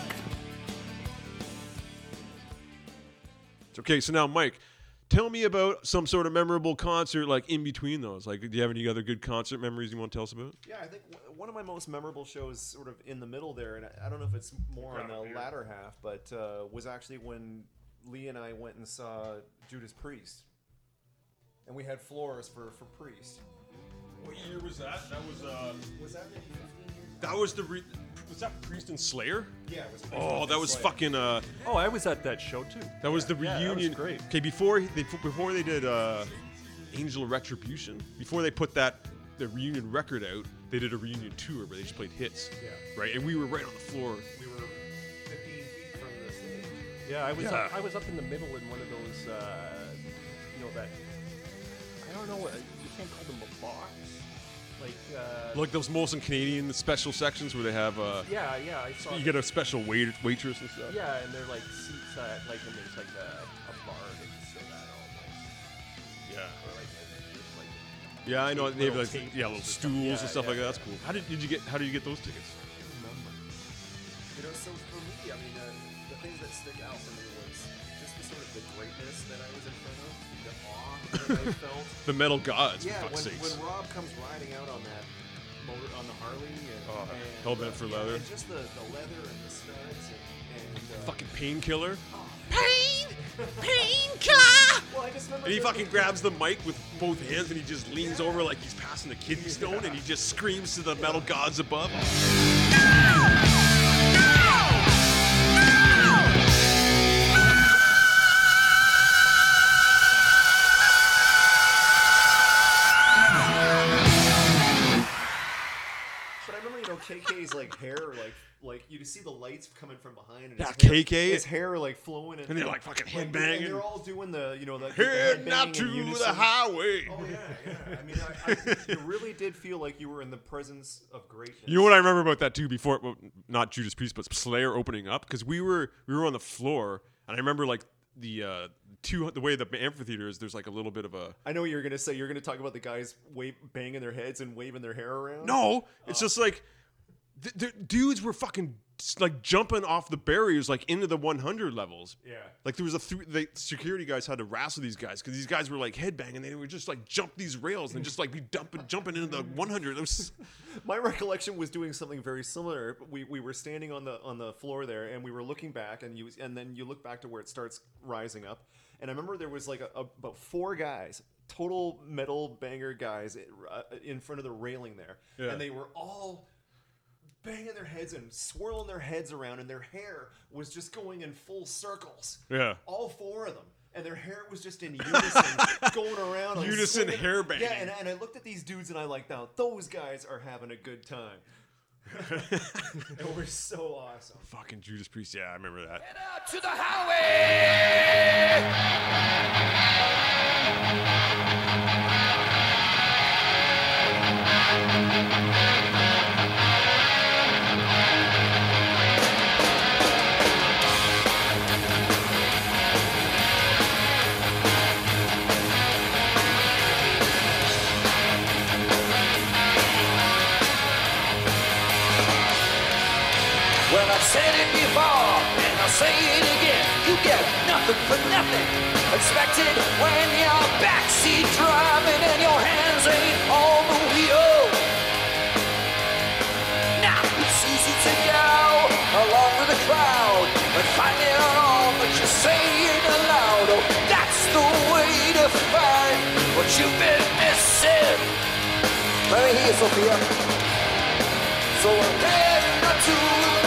Okay, so now Mike, tell me about some sort of memorable concert like in between those. Like, do you have any other good concert memories you want to tell us about? Yeah, I think w- one of my most memorable shows, sort of in the middle there, and I, I don't know if it's more on the latter half, but uh, was actually when Lee and I went and saw Judas Priest, and we had floors for for Priest. What year was that? That was uh, Was that maybe 15 years? that was the re- was that Priest and Slayer? Yeah, it was. Priest Oh, and that was Slayer. fucking uh, Oh, I was at that show too. that was the Yeah, that was great. Okay, before they before they did uh, Angel of Retribution, before they put that the reunion record out, they did a reunion tour where they just played hits. Yeah. Right, and we were right on the floor. We were 15 feet from the stage. Yeah, I was Yeah. Up, I was up in the middle in one of those, uh, you know that. I don't know what you can't call them a box, like. Uh, Like those Molson Canadian special sections where they have uh, Yeah, yeah, I saw. you get a special wait- waitress and stuff. Yeah, and they're like seats at like, and there's like a, a bar that you sit at almost. Yeah. Or like, it's like Yeah, I know. They have like, tables yeah, little or something. stools Yeah, and stuff yeah, like that. That's yeah. cool. How did, did you get? How did you get those tickets? You know, so for me, I mean, uh, the things that stick out for me just the sort of the greatness that I was in front of, the awe that I felt. The metal gods, yeah, for fuck's when, sakes. when Rob comes riding out on that motor on the Harley and, Oh, and hell-bent for yeah, leather. and just the, the leather and the studs and, and uh, fucking painkiller. Pain! Painkiller! Well, I just remember And he the- fucking grabs the mic with both hands and he just leans over like he's passing a kidney stone and he just screams to the metal gods above. But remember, you know, KK's like hair, like like you see the lights coming from behind, and Yeah, hair, KK. his hair like flowing, and, And they're, like, fucking and headbanging. they're all doing the, you know, the, the Head not in to unison. the highway. Oh yeah, yeah. I mean, I, I, you really did feel like you were in the presence of greatness. You know what I remember about that too? Before, well, not Judas Priest, but Slayer opening up because we were we were on the floor, and I remember like the uh, two the way the amphitheater is. There's like a little bit of a I know what you're gonna say. You're gonna talk about the guys wave, banging their heads and waving their hair around. no. It's just like the, the dudes were fucking like jumping off the barriers like into the 100 levels. Yeah. Like there was a th- the security guys had to wrestle these guys because these guys were like headbanging. They would just like jump these rails and just like be dumping jumping into the 100. It was My recollection was doing something very similar. We, we were standing on the on the floor there, and we were looking back, and you and then you look back to where it starts rising up. And I remember there was like a, a- about four guys, total metal banger guys, uh, in front of the railing there, Yeah. and they were all banging their heads and swirling their heads around, and their hair was just going in full circles. Yeah. all four of them. And their hair was just in unison, going around. like, Unison swinging. hair banging. Yeah, and, and I looked at these dudes and I like, now those guys are having a good time. it was so awesome. fucking Judas Priest. Yeah, I remember that. To the highway! Find what you've been missing. Let me hear you, Sophia. So I'm heading up to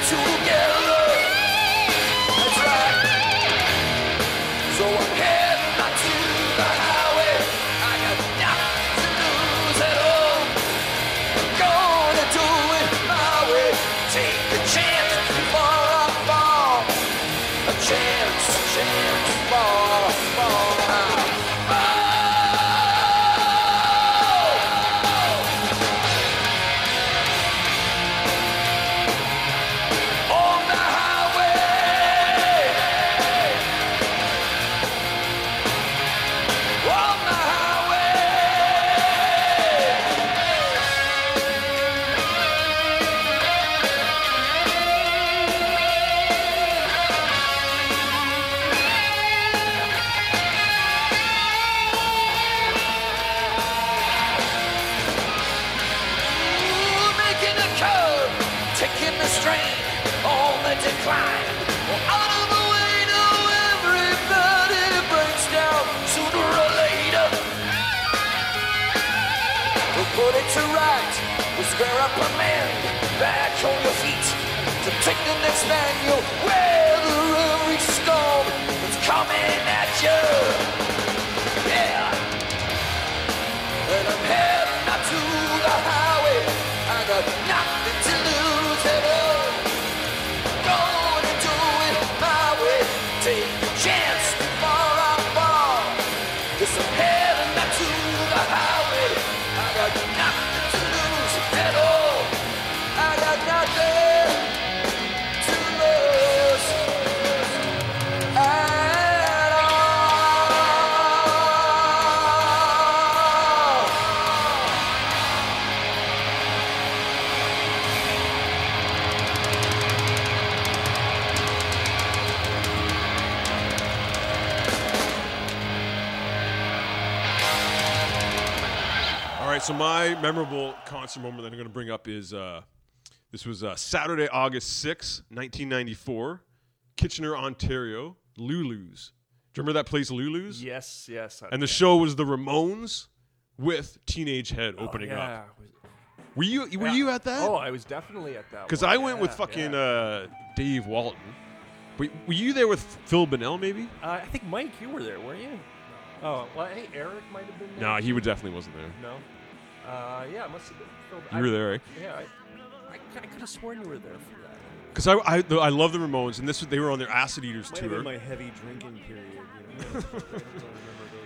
together. Strain on the decline. Out of the way, now everybody breaks down sooner or later. We'll put it to right, we'll square up a man back on your feet. To take the next stand, you'll weather every storm that's coming at you. Right, so my memorable concert moment that I'm going to bring up is uh, this was uh, Saturday, August 6, 1994, Kitchener, Ontario, Lulu's. Do you remember that place, Lulu's? Yes, yes. I- And the show was the Ramones with Teenage Head Oh, opening yeah. up. Were you were Yeah. you at that? Oh, I was definitely at that. Because one. I went with Yeah, fucking yeah. uh, Dave Walton. Were, were you there with Phil Bonnell, maybe? Uh, I think Mike, you were there, weren't you? Oh, well, hey, Eric might have been there. No, he would definitely wasn't there. No. Uh, yeah, it must have been. Phil. You were there, right? Yeah, I, I, I could have sworn you were there for that. Because I, I, the- I love the Ramones, and this they were on their Acid Eaters Might have tour. been my heavy drinking period. You know? I don't those.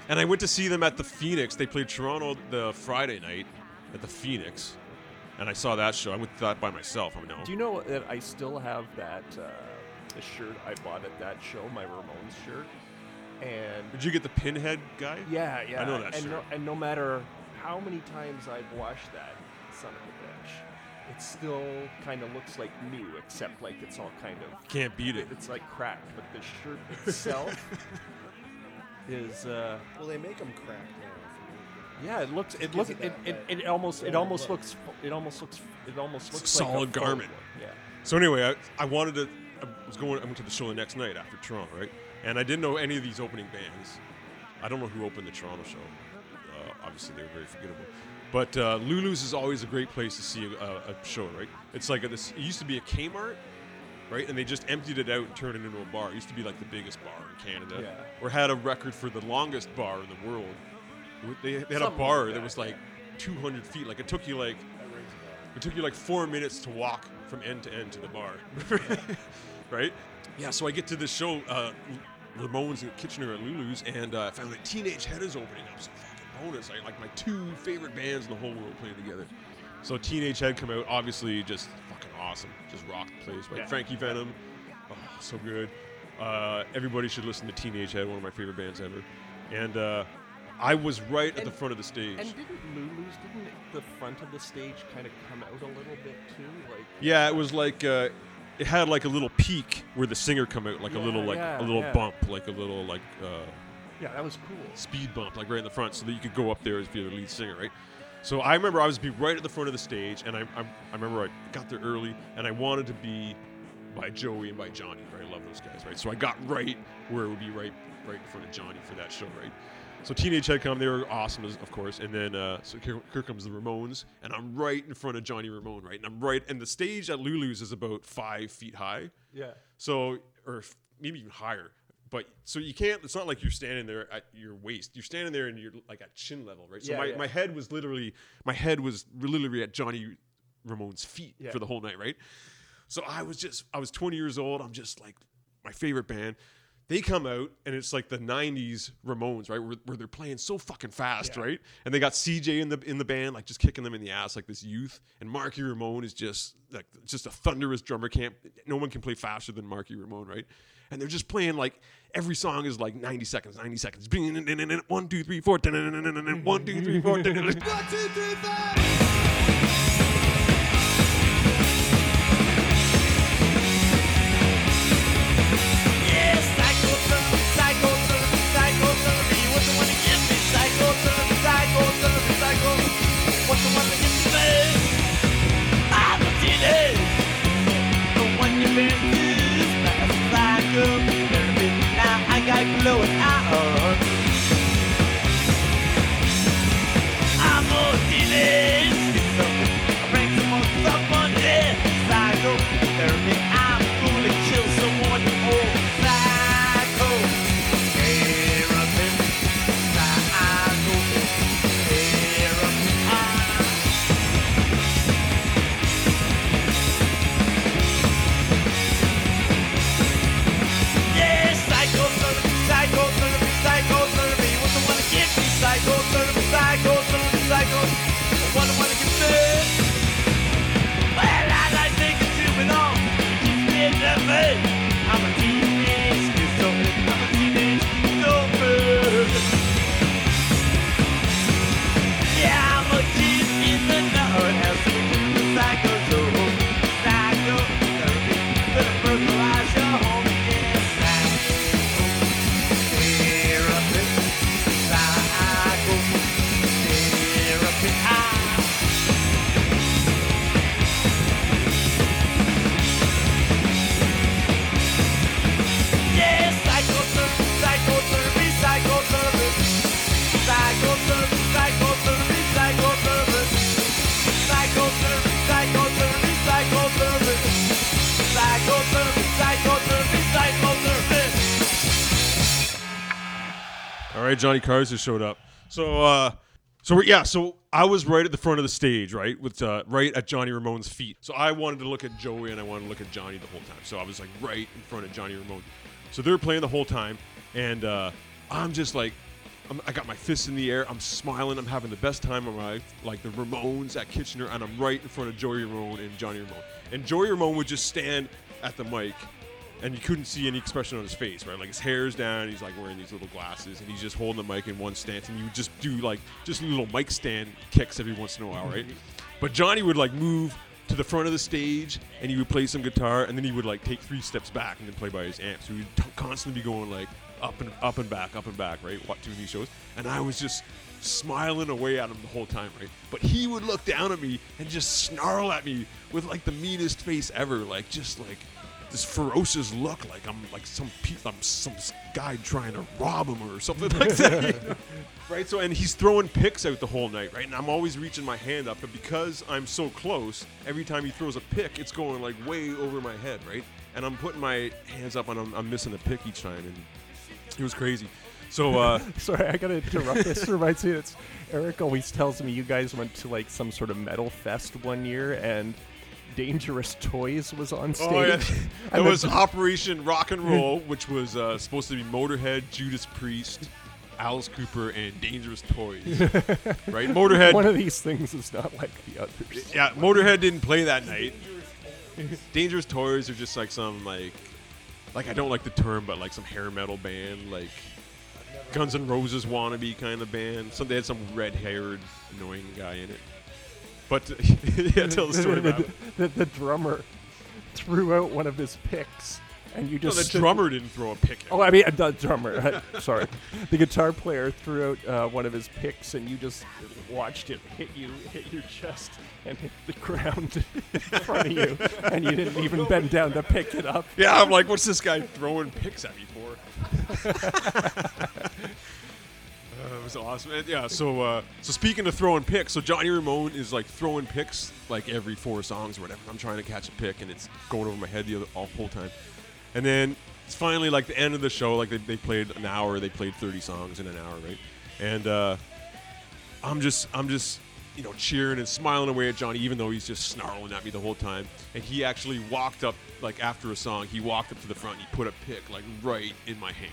And I went to see them at the Phoenix. They played Toronto the Friday night at the Phoenix, and I saw that show. I went to that by myself. I mean, no. Do you know that I still have that uh, the shirt I bought at that show, my Ramones shirt? And Did you get the Pinhead guy? yeah, yeah. I know that and shirt. No, and no matter how many times I've washed that son of a bitch, it still kind of looks like new, except like it's all kind of Can't beat it. it's like cracked. But the shirt itself is. Uh, well, they make them cracked now. Yeah, it looks. It looks. it It, it, it almost. It almost look. looks. It almost looks. It almost looks a like solid a garment. one, Yeah. So anyway, I, I wanted to. I was going. I went to the show the next night after Toronto, right? And I didn't know any of these opening bands. I don't know who opened the Toronto show. Obviously, they were very forgettable. But uh, Lulu's is always a great place to see a, a, a show, right? It's like a, this. It used to be a Kmart, right? And they just emptied it out and turned it into a bar. It used to be like the biggest bar in Canada, Yeah. or had a record for the longest bar in the world. They, they had a bar like that that, was like 200 feet. Like it took you like it took you like four minutes to walk from end to end to the bar, right? Yeah. So I get to this show, uh, Ramones and Kitchener at Lulu's, and uh, I found that Teenage Head is opening up. So fucking bonus! I like my two favorite bands in the whole world playing together. So Teenage Head come out, obviously just fucking awesome, just rock the place. Right? Yeah. Frankie Venom, oh, so good. Uh, everybody should listen to Teenage Head, one of my favorite bands ever. And uh, I was right at the front of the stage. And didn't Lulu's? Didn't the front of the stage kind of come out a little bit too? Like. Yeah, it was like uh, it had like a little peak where the singer come out, like a little like yeah, a little yeah. bump, like a little like uh, Yeah, that was cool. speed bump, like right in the front, so that you could go up there as you're the lead singer, right? So I remember I was be right at the front of the stage, and I, I, I remember I got there early, and I wanted to be by Joey and by Johnny, right? I love those guys, right? So I got right where it would be right, right in front of Johnny for that show, right? So Teenage Head come, they were awesome, of course, and then uh, so here, here comes the Ramones, and I'm right in front of Johnny Ramone, right? And I'm right, and the stage at Lulu's is about five feet high, Yeah. so, or maybe even higher. But so you can't. It's not like you're standing there at your waist. You're standing there and you're like at chin level, right? So Yeah, my, yeah. my head was literally my head was literally at Johnny Ramone's feet Yeah. for the whole night, right? So I was just I was 20 years old. I'm just like my favorite band. They come out and it's like the '90s Ramones, right? Where, where they're playing so fucking fast, Yeah. right? And they got CJ in the in the band, like just kicking them in the ass, like this youth. And Marky Ramone is just like just a thunderous drummer. Can't no one can play faster than Marky Ramone, right? And they're just playing like every song is like 90 seconds, 90 seconds. One, two, three, four. One, two, three, four. Johnny Carson showed up. So, uh, so yeah, so I was right at the front of the stage, right, with uh, right at Johnny Ramone's feet. So I wanted to look at Joey and I wanted to look at Johnny the whole time. So I was like right in front of Johnny Ramone. So they're playing the whole time, and uh, I'm just like, I'm, I got my fists in the air. I'm smiling. I'm having the best time of my life. Like the Ramones at Kitchener, and I'm right in front of Joey Ramone and Johnny Ramone. And Joey Ramone would just stand at the mic and you couldn't see any expression on his face, right? Like his hair's down, he's like wearing these little glasses, and he's just holding the mic in one stance, and you would just do like just little mic stand kicks every once in a while, right? Mm-hmm. but Johnny would like move to the front of the stage, and he would play some guitar, and then he would like take three steps back and then play by his amp. So he would t- constantly be going like up and up and back, up and back, right? Watching these shows, and I was just smiling away at him the whole time, right? But he would look down at me and just snarl at me with like the meanest face ever, like just like this ferocious look, like I'm like some pe- I'm some guy trying to rob him or something like that, you know? right? So and he's throwing picks out the whole night, right? And I'm always reaching my hand up, but because I'm so close, every time he throws a pick, it's going like way over my head, right? And I'm putting my hands up and I'm, I'm missing a pick each time, and it was crazy. So uh, Sorry, I gotta interrupt. This reminds me. It's Eric always tells me you guys went to like some sort of metal fest one year and Dangerous Toys was on stage. Oh, yeah. It was Operation Rock and Roll, which was uh, supposed to be Motorhead, Judas Priest, Alice Cooper, and Dangerous Toys. right? Motorhead. One of these things is not like the others. yeah, Motorhead didn't play that night. Dangerous Toys are just like some like, like I don't like the term, but like some hair metal band, like Guns N' Roses wannabe kind of band. Some they had some red-haired annoying guy in it. But yeah, tell the story the, about it. the, the drummer threw out one of his picks, and you No, just the stood- drummer didn't throw a pick. Oh, I mean, uh, the drummer. Sorry, the guitar player threw out uh, one of his picks, and you just watched it hit you, hit your chest, and hit the ground in front of you, and you didn't even bend down to pick it up. Yeah, I'm like, what's this guy throwing picks at me for? Was awesome. And yeah, so uh, so speaking of throwing picks, so Johnny Ramone is like throwing picks like every four songs or whatever. I'm trying to catch a pick and it's going over my head the other, all whole time. And then it's finally like the end of the show. Like they, they played an hour, they played 30 songs in an hour, right? And uh, I'm just I'm just you know cheering and smiling away at Johnny, even though he's just snarling at me the whole time. And he actually walked up like after a song, he walked up to the front, and he put a pick like right in my hand.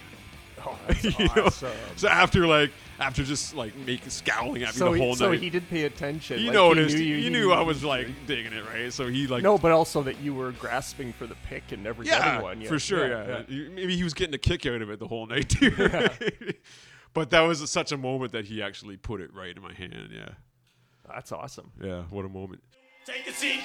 Oh, You know? awesome. So after like after just like making scowling at me So, the he, whole so night, he did pay attention. he like, noticed. He He, knew, you, knew I was like digging it, right? So he like No, but also that you were grasping for the pick and never yeah, getting one. Yeah, for sure. Yeah, You- maybe he was getting a kick out of it the whole night too. right? but that was such a moment that he actually put it right in my hand. Yeah, That's awesome. yeah. What a moment. Take a seat,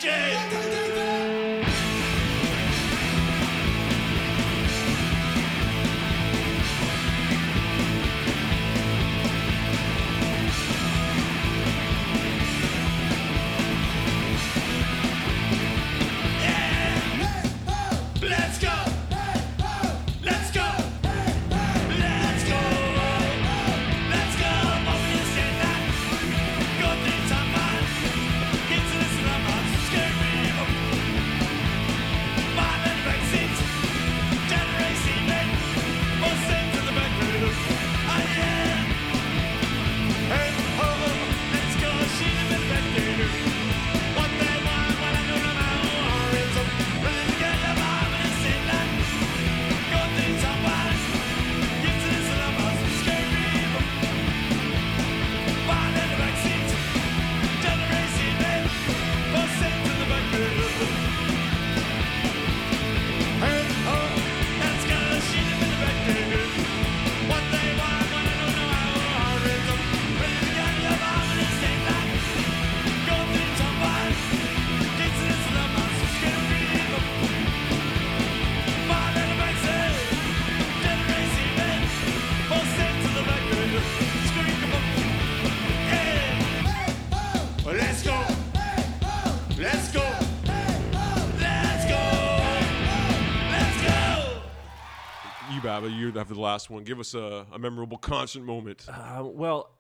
You, have the last one. Give us a, a memorable concert moment. Uh, well,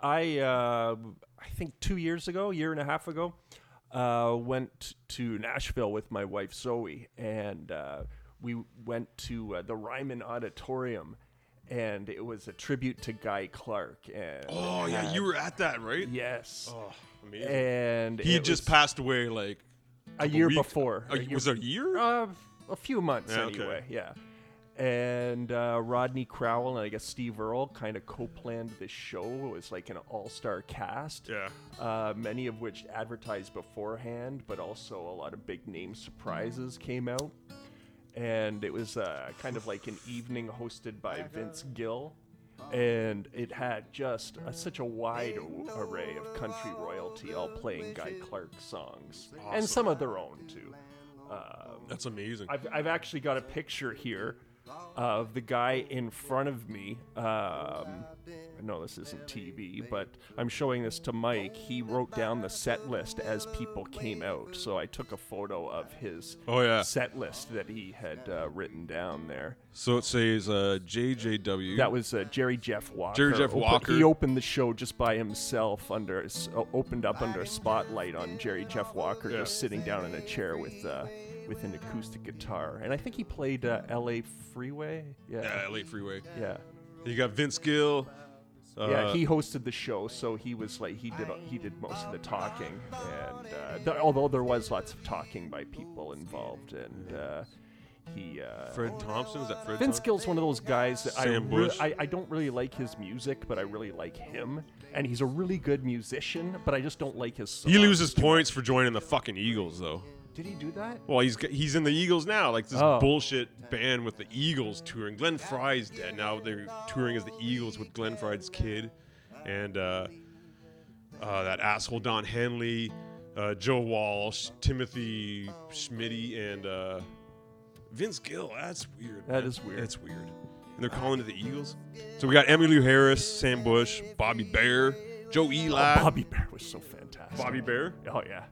I uh, I think two years ago, year and a half ago, uh, went to Nashville with my wife Zoe, and uh, we went to uh, the Ryman Auditorium, and it was a tribute to Guy Clark. And Oh yeah, you were at that, right? yes, Oh, amazing. and he just was passed away like a year week- before. a- A year- was it a year? Uh, a few months Yeah, okay. anyway. Yeah. And uh, Rodney Crowell and I guess Steve Earle kind of co-planned this show. It was like an all-star cast. Yeah. Uh, many of which advertised beforehand, but also a lot of big name surprises came out. And it was uh, kind of like an evening hosted by Vince Gill. And it had just a, such a wide a- array of country royalty, all playing Guy Clark songs, and some of their own too. Um, That's amazing. I've, I've actually got a picture here of the guy in front of me. Um, I know this isn't TV, but I'm showing this to Mike. He wrote down the set list as people came out. So I took a photo of his Oh, yeah. set list that he had uh, written down there. so it says uh, JJW. That was uh, Jerry Jeff Walker. Jerry Jeff Open- Walker. He opened the show just by himself under opened up under a spotlight on Jerry Jeff Walker, Yeah. just sitting down in a chair with uh, with an acoustic guitar. And I think he played uh, L.A. Freeway. Yeah. yeah, LA Freeway. Yeah. You got Vince Gill. Uh, yeah, he hosted the show, so he was like he did he did most of the talking, and uh, th- although there was lots of talking by people involved, and uh, he uh, Fred Thompson is that Fred? Vince Thompson? Gill's one of those guys that I, re- I I don't really like his music, but I really like him, and he's a really good musician, but I just don't like his. He loses points for joining the fucking Eagles, though. Did he do that? Well, he's he's in the Eagles now, like this Oh. bullshit band with the Eagles touring. Glenn Frey's dead now. They're touring as the Eagles with Glenn Frey's kid, and uh, uh, that asshole Don Henley, uh, Joe Walsh, Timothy Schmitty, and uh, Vince Gill. That's weird. That man. is weird. That's weird. And they're calling it the Eagles. So we got Emmylou Harris, Sam Bush, Bobby Bare, Joe Ely, Oh, Bobby Bare was so fantastic. Bobby Bare. Oh yeah.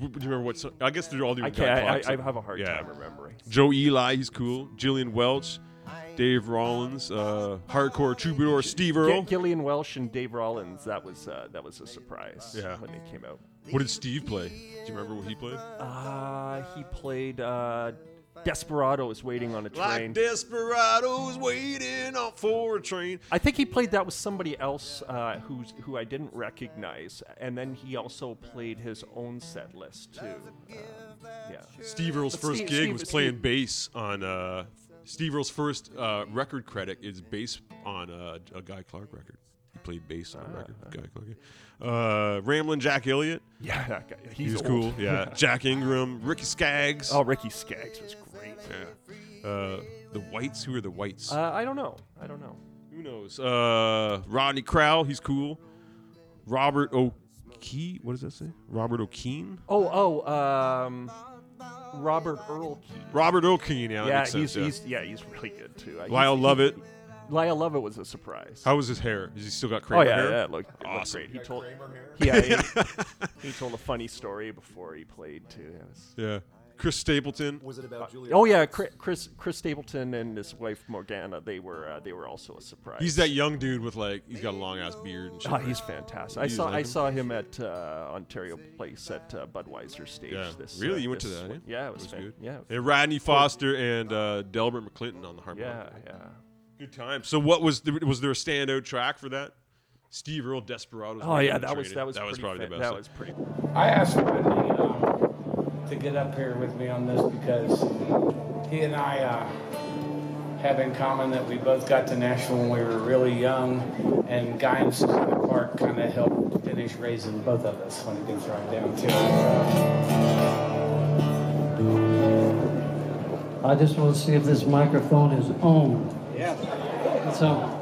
Do you remember what? song- I guess they're all doing. I can't. I, I, I have a hard Yeah. time remembering. Joe Ely, he's cool. Gillian Welch, Dave Rawlings, uh, hardcore troubadour Steve Earle. Gillian Welch and Dave Rawlings. That was uh, that was a surprise. Yeah. When they came out. what did Steve play? Do you remember what he played? Uh, he played uh, Desperados Waiting on a Train. Like desperados waiting on for a train. I think he played that with somebody else uh, who's who I didn't recognize, and then he also played his own set list too. Um, yeah. Steve Earle's But first Steve- gig Steve- was playing Steve- bass on. Uh, Steve Earle's first uh, record credit is bass on uh, a Guy Clark record. He played bass on a record. with Guy Clark. Uh, Ramblin' Jack Elliott. Yeah, that guy. He He's old. cool. Yeah. Jack Ingram, Ricky Skaggs. Oh, Ricky Skaggs was great. Yeah. Uh, the Whites. Who are the Whites? Uh, I don't know. I don't know. Who knows? Uh, Rodney Crowell. He's cool. Robert O'Kee. What does that say? Robert O'Keen. Oh, oh, um, Robert Earl Keen. Robert O'Keen. Yeah, that yeah, makes sense, he's, yeah. he's yeah, he's really good too. Uh, he's- Lyle he- Lovett. Lyle Lovett was a surprise. How was his hair? Has he still got oh Kramer yeah, hair? yeah, it looked, it looked Awesome. great. He told hair? yeah, he, he told a funny story before he played too. Yeah, it was- Yeah. Chris Stapleton. Was it about Julia? Oh yeah, Chris, Chris Chris Stapleton and his wife Morgana, they were uh, they were also a surprise. He's that young dude with like he's got a long ass beard and shit. Oh, he's fantastic. I saw like I him? saw him at uh, Ontario Place at uh, Budweiser stage. yeah. This really, uh, you went to that? win- eh? Yeah, it was, It fan- good. Yeah, And Radney Foster and uh, Delbert McClinton on the harmonica. yeah, yeah. Good time. So what was the, was there a standout track for that? Steve Earle Desperados. Oh yeah, on the that was that was that was probably fa- the That best. was pretty. I asked Rodney to get up here with me on this because he and I uh, have in common that we both got to Nashville when we were really young, and Guy and Susanna Clark kind of helped finish raising both of us when it gets right down to it. I just want to see if this microphone is on. Yeah. It's on.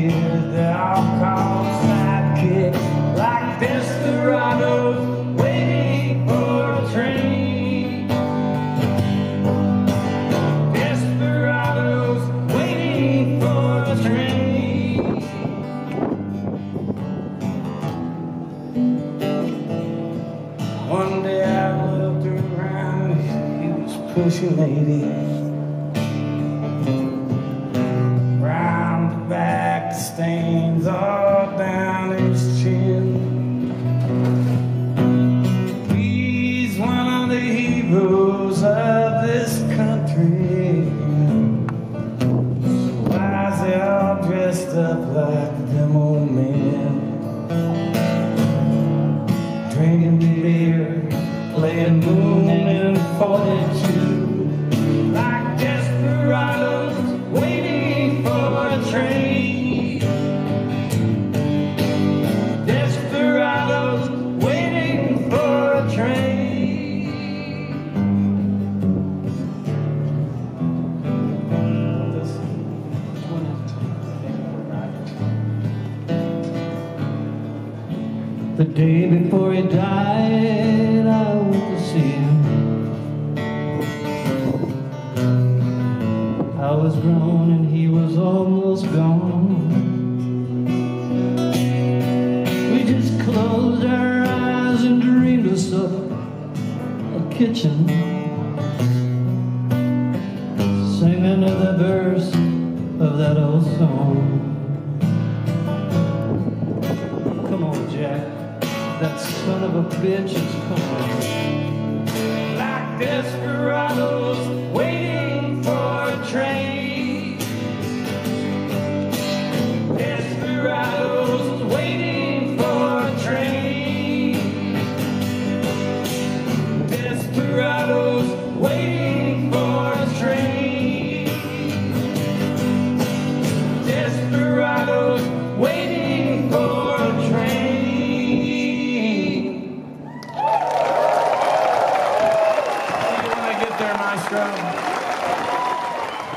Kid that I'll call sidekick, like desperados waiting for a train. Desperados waiting for a train. One day I looked around, and he was pushing 80.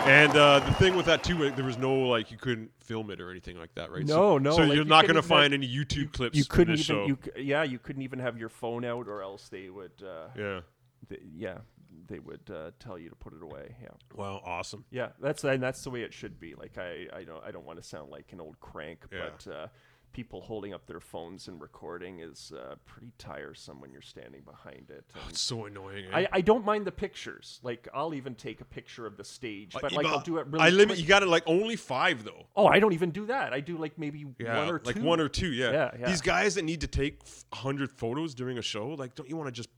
And uh, the thing with that too, there was no like you couldn't film it or anything like that, right? No, so, no. So like, you're you not going to even have- find any YouTube clips. You couldn't even. show. You, yeah, you couldn't even have your phone out, or else they would. Uh, Yeah. th- yeah, they would uh, tell you to put it away. Yeah. Wow, awesome. Yeah, that's and that's the way it should be. Like I, I don't, I don't want to sound like an old crank, Yeah. but uh, people holding up their phones and recording is uh, pretty tiresome when you're standing behind it. And It's so annoying. eh? I, I don't mind the pictures. Like I'll even take a picture of the stage, but like I'll do it really. I limit. quick. You got it like only five though. Oh, I don't even do that. I do like maybe Yeah, one or two. like one or two. Yeah. Yeah, yeah. These guys that need to take hundred photos during a show, like, don't you want to just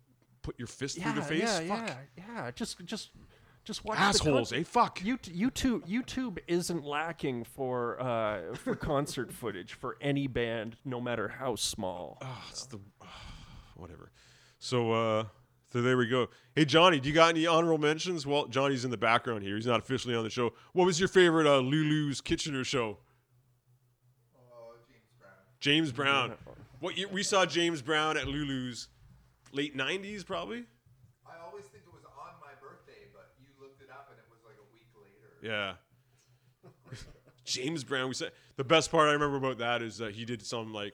put your fist yeah, through the face? Yeah, Fuck. yeah, yeah. Just, just, just watch the Assholes, con- eh? Fuck. Yout- YouTube, YouTube isn't lacking for uh, for concert footage for any band, no matter how small. Oh, it's the whatever. So uh so there we go. Hey Johnny, do you got any honorable mentions? Well, Johnny's in the background here. He's not officially on the show. What was your favorite uh, Lulu's Kitchener show? James Brown. What year, we saw James Brown at Lulu's late 90s probably? I always think it was on my birthday, but you looked it up and it was Yeah. James Brown. We said the best part I remember about that is that he did some like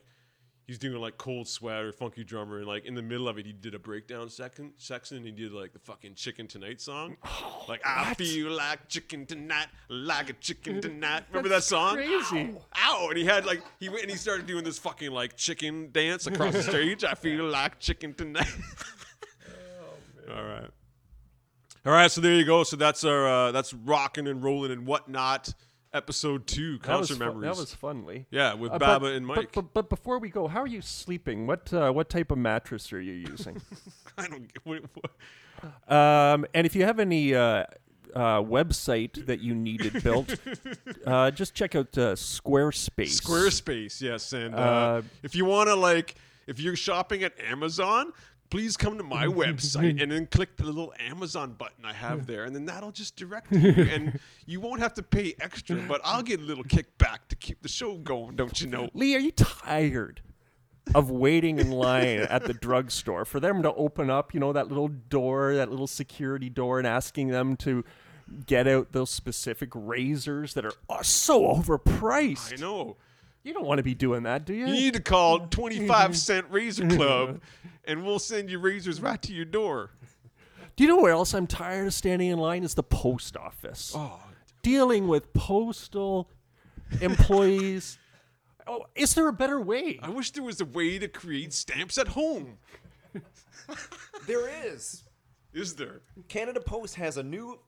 he's doing like cold sweat or funky drummer, and like in the middle of it, he did a breakdown second section. And he did like the fucking Chicken Tonight song, oh, like I feel like chicken tonight, like a chicken tonight. Remember that song? Crazy. Ow! And he had like he went and he started doing this fucking like chicken dance across the stage. I feel like chicken tonight. All right. All right, so there you go. So that's our uh, that's rocking and rolling and whatnot. Episode two, That concert fun, memories. that was fun, Lee. Yeah, with Uh, Baba but, and but- Mike. But, but, before we go, how are you sleeping? What uh, what type of mattress are you using? I don't get what, what, um, and if you have any uh, uh, website that you needed built, uh, just check out uh, Squarespace. Squarespace, yes. And uh, Uh, if you want to like, if you're shopping at Amazon, please come to my website and then click the little Amazon button I have there, and then that'll just direct you, and you won't have to pay extra. But I'll get a little kickback to keep the show going, don't you know? Lee, are you tired of waiting in line at the drugstore for them to open up, you know, that little door, that little security door, and asking them to get out those specific razors that are oh, so overpriced? I know. You don't want to be doing that, do you? You need to call 25 Cent Razor Club, and we'll send you razors right to your door. Do you know where else I'm tired of standing in line? Is the post office. Oh, Dealing with postal employees. oh, is there a better way? I wish there was a way to create stamps at home. There is. Is there? Canada Post has a new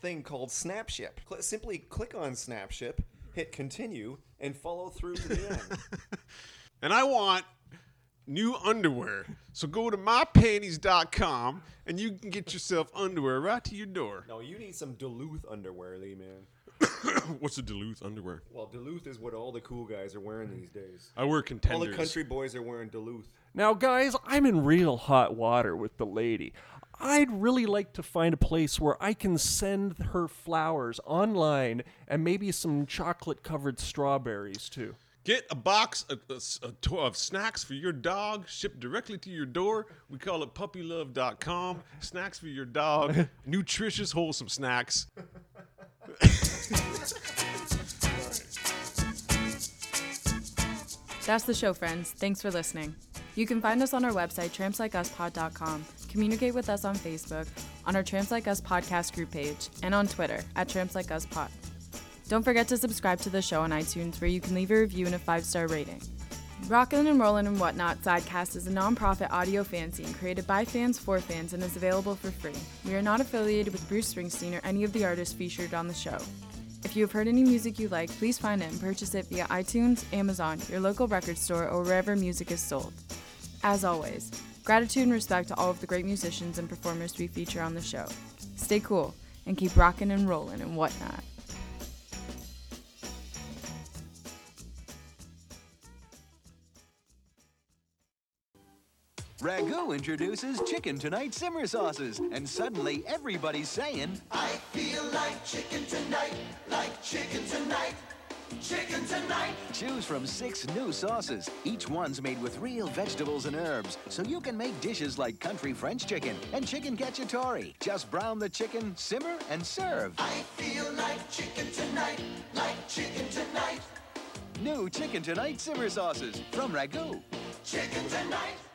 thing called Snapship. Cl- simply click on Snapship, hit continue, and follow through to the end. and I want new underwear. So go to mypanties.com and you can get yourself underwear right to your door. No, you need some Duluth underwear, Lee, man. What's a Duluth underwear? Well, Duluth is what all the cool guys are wearing these days. I wear contenders. All the country boys are wearing Duluth. Now, guys, I'm in real hot water with the lady. I'd really like to find a place where I can send her flowers online and maybe some chocolate covered strawberries too. Get a box of, uh, of- uh, of snacks for your dog shipped directly to your door. We call it puppylove.com. Snacks for your dog. Nutritious, wholesome snacks. That's the show, friends. Thanks for listening. You can find us on our website, trampslikeUspod.com, communicate with us on Facebook, on our Tramps Like Us podcast group page, and on Twitter at Tramps Like Us Pod. Don't forget to subscribe to the show on iTunes, where you can leave a review and a five star rating. Rockin' and Rollin' and Whatnot Sidecast is a non-profit audio fanzine created by fans for fans and is available for free. We are not affiliated with Bruce Springsteen or any of the artists featured on the show. If you have heard any music you like, please find it and purchase it via iTunes, Amazon, your local record store, or wherever music is sold. As always, gratitude and respect to all of the great musicians and performers we feature on the show. Stay cool and keep rockin' and rollin' and whatnot. Ragu introduces Chicken Tonight Simmer Sauces, and suddenly everybody's saying, I feel like chicken tonight, like chicken tonight, chicken tonight. Choose from six new sauces. Each one's made with real vegetables and herbs, so you can make dishes like country French chicken and chicken cacciatore. Just brown the chicken, simmer, and serve. I feel like chicken tonight, like chicken tonight, New Chicken Tonight Simmer Sauces from Ragu. chicken tonight.